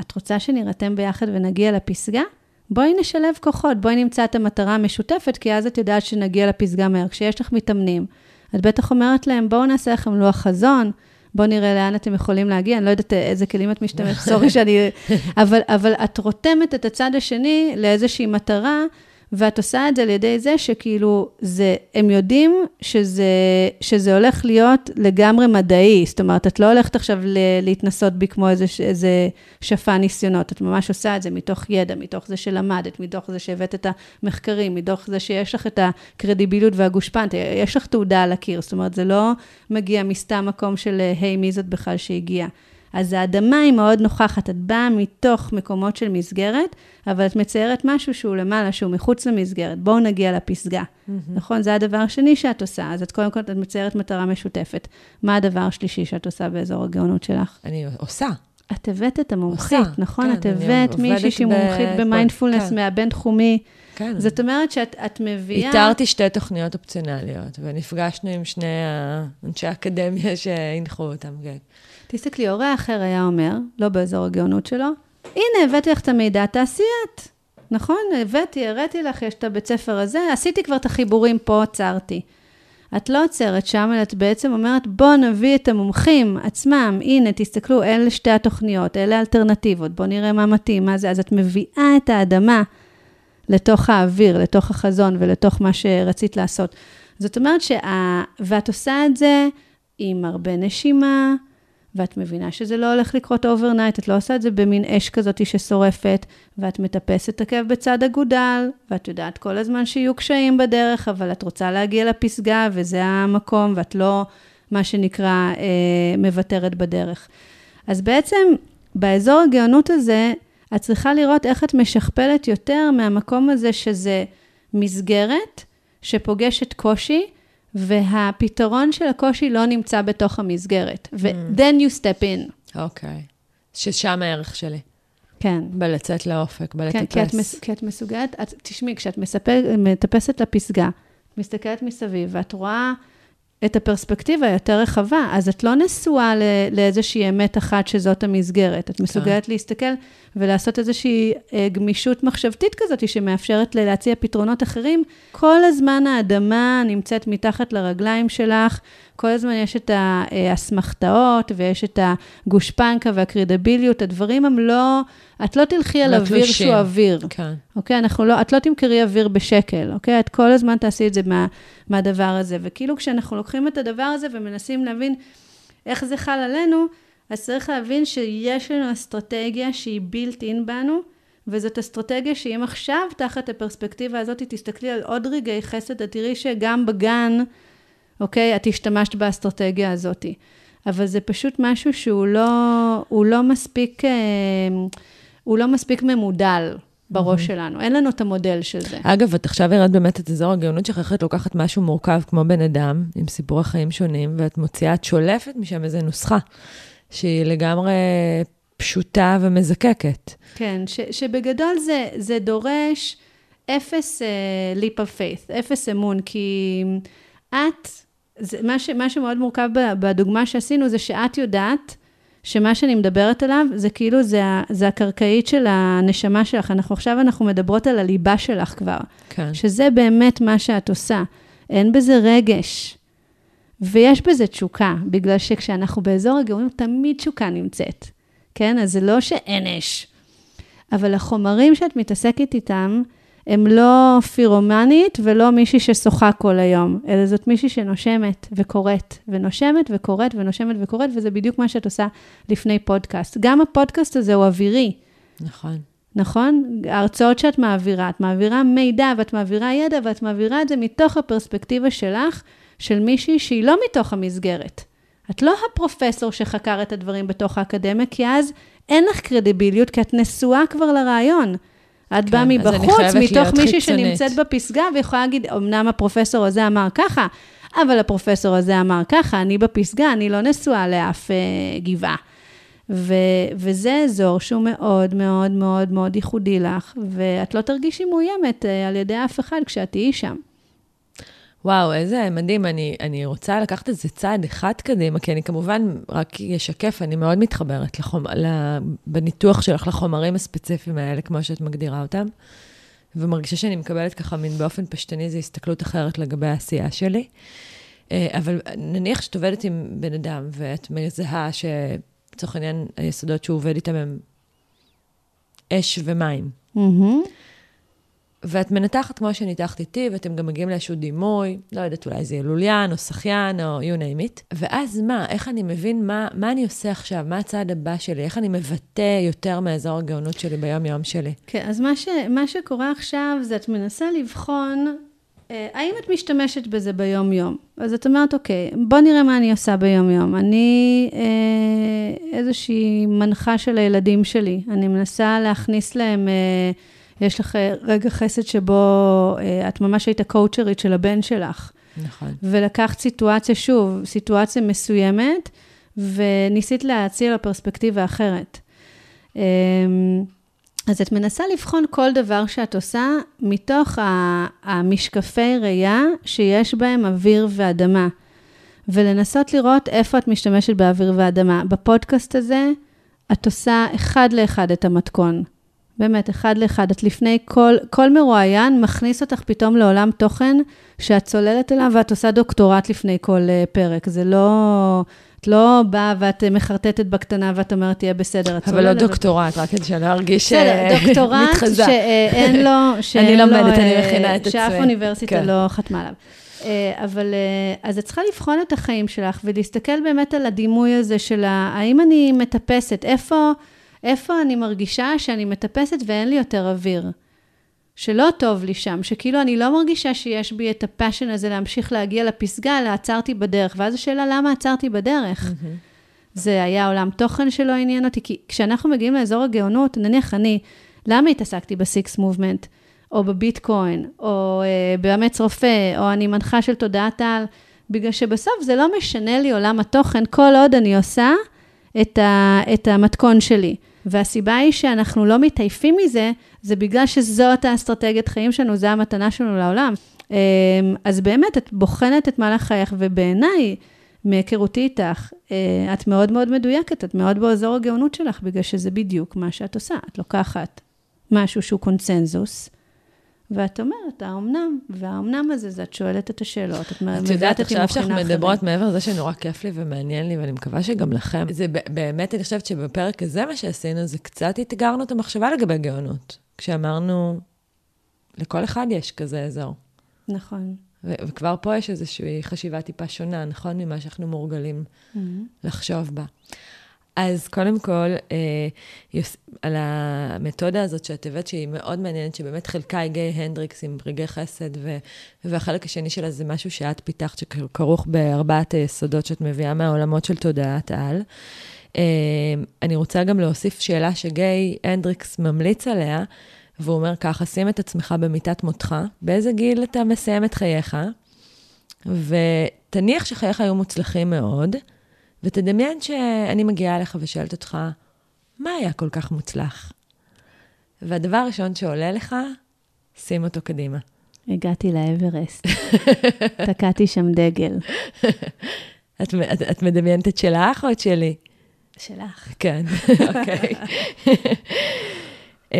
את רוצה שנירתם ביחד ונגיע לפסגה? בואי נשלב כוחות, בואי נמצא את המטרה המשותפת, כי אז את יודעת שנגיע לפסגה מהר. כשיש לך מתאמנים, את בטח אומרת להם, בואו נעשה לכם לוח חזון, בואו נראה לאן אתם יכולים להגיע, אני לא יודעת איזה כלים את משתמשת, סורי שאני... אבל, אבל את רותמת את הצד השני לאיזושהי מטרה, ואת עושה את זה על ידי זה שכאילו, זה, הם יודעים שזה, שזה הולך להיות לגמרי מדעי. זאת אומרת, את לא הולכת עכשיו להתנסות בי כמו איזה, איזה שפע ניסיונות, את ממש עושה את זה מתוך ידע, מתוך זה שלמדת, מתוך זה שהבאת את המחקרים, מתוך זה שיש לך את הקרדיביליות והגושפנטה, יש לך תעודה על הקיר. זאת אומרת, זה לא מגיע מסתם מקום של, היי, מי זאת בכלל שהגיעה. אז האדמה היא מאוד נוכחת, את באה מתוך מקומות של מסגרת, אבל את מציירת משהו שהוא למעלה, שהוא מחוץ למסגרת. בואו נגיע לפסגה. Mm-hmm. נכון? זה הדבר השני שאת עושה. אז את קודם כל, את מציירת מטרה משותפת. מה הדבר השלישי שאת עושה באזור הגאונות שלך? אני עושה. את הבאת את המומחית, עושה, נכון? כן, את הבאת מישהי שהיא מומחית במיינדפולנס כן. מהבינתחומי. כן. זאת אומרת שאת מביאה... איתרתי שתי תוכניות אופציונליות, ונפגשנו עם שני אנשי האקדמיה שהנחו אותם, כן. תסתכלי, הורה אחר היה אומר, לא באזור הגאונות שלו, הנה, הבאתי לך את המידע, תעשי את. נכון? הבאתי, הראתי לך, יש את הבית ספר הזה, עשיתי כבר את החיבורים פה, עצרתי. את לא עוצרת שם, אלא את בעצם אומרת, בואו נביא את המומחים עצמם, הנה, תסתכלו, אלה שתי התוכניות, אלה האלטרנטיבות, בואו נראה מה מתאים, מה זה, אז את מביאה את האדמה לתוך האוויר, לתוך החזון ולתוך מה שרצית לעשות. זאת אומרת שה... ואת עושה את זה עם הרבה נשימה, ואת מבינה שזה לא הולך לקרות overnight, את לא עושה את זה במין אש כזאת ששורפת, ואת מטפסת עקב בצד אגודל, ואת יודעת כל הזמן שיהיו קשיים בדרך, אבל את רוצה להגיע לפסגה, וזה המקום, ואת לא, מה שנקרא, אה, מוותרת בדרך. אז בעצם, באזור הגאונות הזה, את צריכה לראות איך את משכפלת יותר מהמקום הזה שזה מסגרת שפוגשת קושי, והפתרון של הקושי לא נמצא בתוך המסגרת. ו-then mm. you step in. אוקיי. Okay. ששם הערך שלי. כן. בלצאת לאופק, בלטפס. כן, כי את, מס, כי את מסוגלת, את, תשמעי, כשאת מספק, מטפסת לפסגה, מסתכלת מסביב, ואת רואה את הפרספקטיבה היותר רחבה, אז את לא נשואה לאיזושהי אמת אחת שזאת המסגרת. את מסוגלת כן. להסתכל ולעשות איזושהי אה, גמישות מחשבתית כזאת, שמאפשרת להציע פתרונות אחרים. כל הזמן האדמה נמצאת מתחת לרגליים שלך, כל הזמן יש את האסמכתאות ויש את הגושפנקה והקרדיביליות, הדברים הם לא, את לא תלכי על אוויר שהוא אוויר. כן. אוקיי? אנחנו לא, את לא תמכרי אוויר בשקל, אוקיי? את כל הזמן תעשי את זה מה, מהדבר הזה. וכאילו כשאנחנו לוקחים את הדבר הזה ומנסים להבין איך זה חל עלינו, אז צריך להבין שיש לנו אסטרטגיה שהיא built in בנו, וזאת אסטרטגיה שאם עכשיו, תחת הפרספקטיבה הזאת, תסתכלי על עוד רגעי חסד, את תראי שגם בגן, אוקיי, את השתמשת באסטרטגיה הזאת. אבל זה פשוט משהו שהוא לא, לא מספיק, אה, הוא לא מספיק ממודל. בראש mm-hmm. שלנו, אין לנו את המודל של זה. אגב, את עכשיו הראת באמת את אזור הגאונות שלך, איך את לוקחת משהו מורכב כמו בן אדם, עם סיפורי חיים שונים, ואת מוציאה, את שולפת משם איזו נוסחה. שהיא לגמרי פשוטה ומזקקת. כן, ש, שבגדול זה, זה דורש אפס uh, leap of faith, אפס אמון, כי את, זה, מה, ש, מה שמאוד מורכב בדוגמה שעשינו, זה שאת יודעת שמה שאני מדברת עליו, זה כאילו, זה, זה הקרקעית של הנשמה שלך. אנחנו עכשיו, אנחנו מדברות על הליבה שלך כבר. כן. שזה באמת מה שאת עושה. אין בזה רגש. ויש בזה תשוקה, בגלל שכשאנחנו באזור הגאונים, תמיד תשוקה נמצאת, כן? אז זה לא שאין אש. אבל החומרים שאת מתעסקת איתם, הם לא פירומנית ולא מישהי ששוחה כל היום, אלא זאת מישהי שנושמת וקוראת, ונושמת וקוראת ונושמת וקוראת, וזה בדיוק מה שאת עושה לפני פודקאסט. גם הפודקאסט הזה הוא אווירי. נכון. נכון? ההרצאות שאת מעבירה, את מעבירה מידע ואת מעבירה ידע ואת מעבירה את זה מתוך הפרספקטיבה שלך, של מישהי שהיא לא מתוך המסגרת. את לא הפרופסור שחקר את הדברים בתוך האקדמיה, כי אז אין לך קרדיביליות, כי את נשואה כבר לרעיון. את כן, באה מבחוץ, מתוך מישהי שנמצאת בפסגה, ויכולה להגיד, אמנם הפרופסור הזה אמר ככה, אבל הפרופסור הזה אמר ככה, אני בפסגה, אני לא נשואה לאף אה, גבעה. ו- וזה אזור שהוא מאוד מאוד מאוד מאוד ייחודי לך, ואת לא תרגישי מאוימת אה, על ידי אף אחד כשאת תהיי שם. וואו, איזה מדהים. אני, אני רוצה לקחת את זה צעד אחד קדימה, כי אני כמובן רק אשקף, אני מאוד מתחברת לחומ... בניתוח שלך לחומרים הספציפיים האלה, כמו שאת מגדירה אותם, ומרגישה שאני מקבלת ככה מין באופן פשטני איזו הסתכלות אחרת לגבי העשייה שלי. אה, אבל נניח שאת עובדת עם בן אדם, ואת מזהה שלצורך העניין, היסודות שהוא עובד איתם הם אש ומים. Mm-hmm. ואת מנתחת כמו שניתחת איתי, ואתם גם מגיעים לאיזשהו דימוי, לא יודעת, אולי זה לוליין או שחיין או you name it. ואז מה, איך אני מבין מה, מה אני עושה עכשיו, מה הצעד הבא שלי, איך אני מבטא יותר מאזור הגאונות שלי ביום-יום שלי. כן, אז מה, ש, מה שקורה עכשיו זה את מנסה לבחון אה, האם את משתמשת בזה ביום-יום? אז את אומרת, אוקיי, בוא נראה מה אני עושה ביום-יום. אני אה, איזושהי מנחה של הילדים שלי. אני מנסה להכניס להם, אה, יש לך רגע חסד שבו אה, את ממש היית קואוצ'רית של הבן שלך. נכון. ולקחת סיטואציה, שוב, סיטואציה מסוימת, וניסית להציע לה פרספקטיבה אחרת. אה, אז את מנסה לבחון כל דבר שאת עושה מתוך המשקפי ראייה שיש בהם אוויר ואדמה, ולנסות לראות איפה את משתמשת באוויר ואדמה. בפודקאסט הזה, את עושה אחד לאחד את המתכון. באמת, אחד לאחד. את לפני כל, כל מרואיין מכניס אותך פתאום לעולם תוכן שאת צוללת אליו ואת עושה דוקטורט לפני כל uh, פרק. זה לא... את לא באה ואת מחרטטת בקטנה ואת אומרת, תהיה בסדר, את אבל לא דוקטורט, רק כדי שאני לא ארגיש מתחזה. בסדר, דוקטורט שאין לו... אני לומדת, אני מכינה את עצמי. שאף אוניברסיטה כן. לא חתמה עליו. אה, אבל אה, אז את צריכה לבחון את החיים שלך ולהסתכל באמת על הדימוי הזה של האם אני מטפסת, איפה, איפה אני מרגישה שאני מטפסת ואין לי יותר אוויר. שלא טוב לי שם, שכאילו אני לא מרגישה שיש בי את הפאשן הזה להמשיך להגיע לפסגה, אלא עצרתי בדרך. ואז השאלה, למה עצרתי בדרך? Mm-hmm. זה היה עולם תוכן שלא עניין אותי, כי כשאנחנו מגיעים לאזור הגאונות, נניח אני, למה התעסקתי בסיקס מובמנט, או בביטקוין, או אה, באמץ רופא, או אני מנחה של תודעת על, בגלל שבסוף זה לא משנה לי עולם התוכן, כל עוד אני עושה את, ה, את המתכון שלי. והסיבה היא שאנחנו לא מתעייפים מזה, זה בגלל שזאת האסטרטגיית חיים שלנו, זו המתנה שלנו לעולם. אמ, אז באמת, את בוחנת את מהלך חייך, ובעיניי, מהיכרותי איתך, אה, את מאוד מאוד מדויקת, את מאוד באזור הגאונות שלך, בגלל שזה בדיוק מה שאת עושה. את לוקחת משהו שהוא קונצנזוס, ואת אומרת, האומנם? והאומנם הזה, זה את שואלת את השאלות, את מביאה את יודעת, עכשיו שאנחנו מדברות, מעבר לזה שנורא כיף לי ומעניין לי, ואני מקווה שגם לכם, זה באמת, אני חושבת שבפרק הזה, מה שעשינו, זה קצת אתגרנו את המחשבה לגבי גאונות. כשאמרנו, לכל אחד יש כזה אזור. נכון. ו- וכבר פה יש איזושהי חשיבה טיפה שונה, נכון? ממה שאנחנו מורגלים mm-hmm. לחשוב בה. אז קודם כל, אה, יוס, על המתודה הזאת שאת הבאת, שהיא מאוד מעניינת, שבאמת חלקה היא גיי הנדריקס עם רגעי חסד, ו, והחלק השני שלה זה משהו שאת פיתחת, שכרוך בארבעת היסודות שאת מביאה מהעולמות של תודעת על. אה, אני רוצה גם להוסיף שאלה שגיי הנדריקס ממליץ עליה, והוא אומר ככה, שים את עצמך במיטת מותך, באיזה גיל אתה מסיים את חייך, ותניח שחייך היו מוצלחים מאוד, ותדמיין שאני מגיעה אליך ושואלת אותך, מה היה כל כך מוצלח? והדבר הראשון שעולה לך, שים אותו קדימה. הגעתי לאברסט, תקעתי שם דגל. את, את, את מדמיינת את שלך או את שלי? שלך. כן, אוקיי. uh,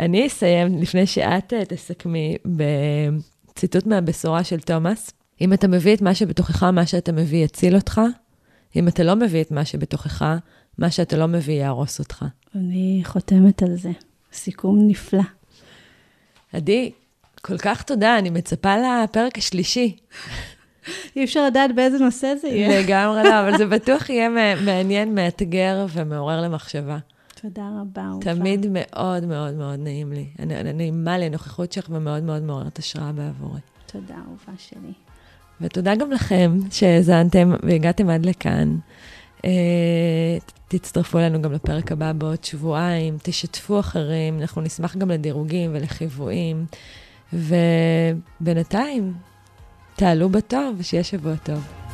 אני אסיים, לפני שאת uh, תסכמי, בציטוט מהבשורה של תומאס. אם אתה מביא את מה שבתוכך, מה שאתה מביא יציל אותך, אם אתה לא מביא את מה שבתוכך, מה שאתה לא מביא יהרוס אותך. אני חותמת על זה. סיכום נפלא. עדי, כל כך תודה, אני מצפה לפרק השלישי. אי אפשר לדעת באיזה נושא זה יהיה. לגמרי לא, אבל זה בטוח יהיה מעניין, מאתגר ומעורר למחשבה. תודה רבה, אהובה. תמיד מאוד מאוד מאוד נעים לי. נעימה לי הנוכחות שלך ומאוד מאוד מעוררת השראה בעבורי. תודה, אהובה שלי. ותודה גם לכם שהאזנתם והגעתם עד לכאן. Uh, תצטרפו אלינו גם לפרק הבא בעוד שבועיים, תשתפו אחרים, אנחנו נשמח גם לדירוגים ולחיוויים. ובינתיים, תעלו בטוב ושיהיה שבוע טוב.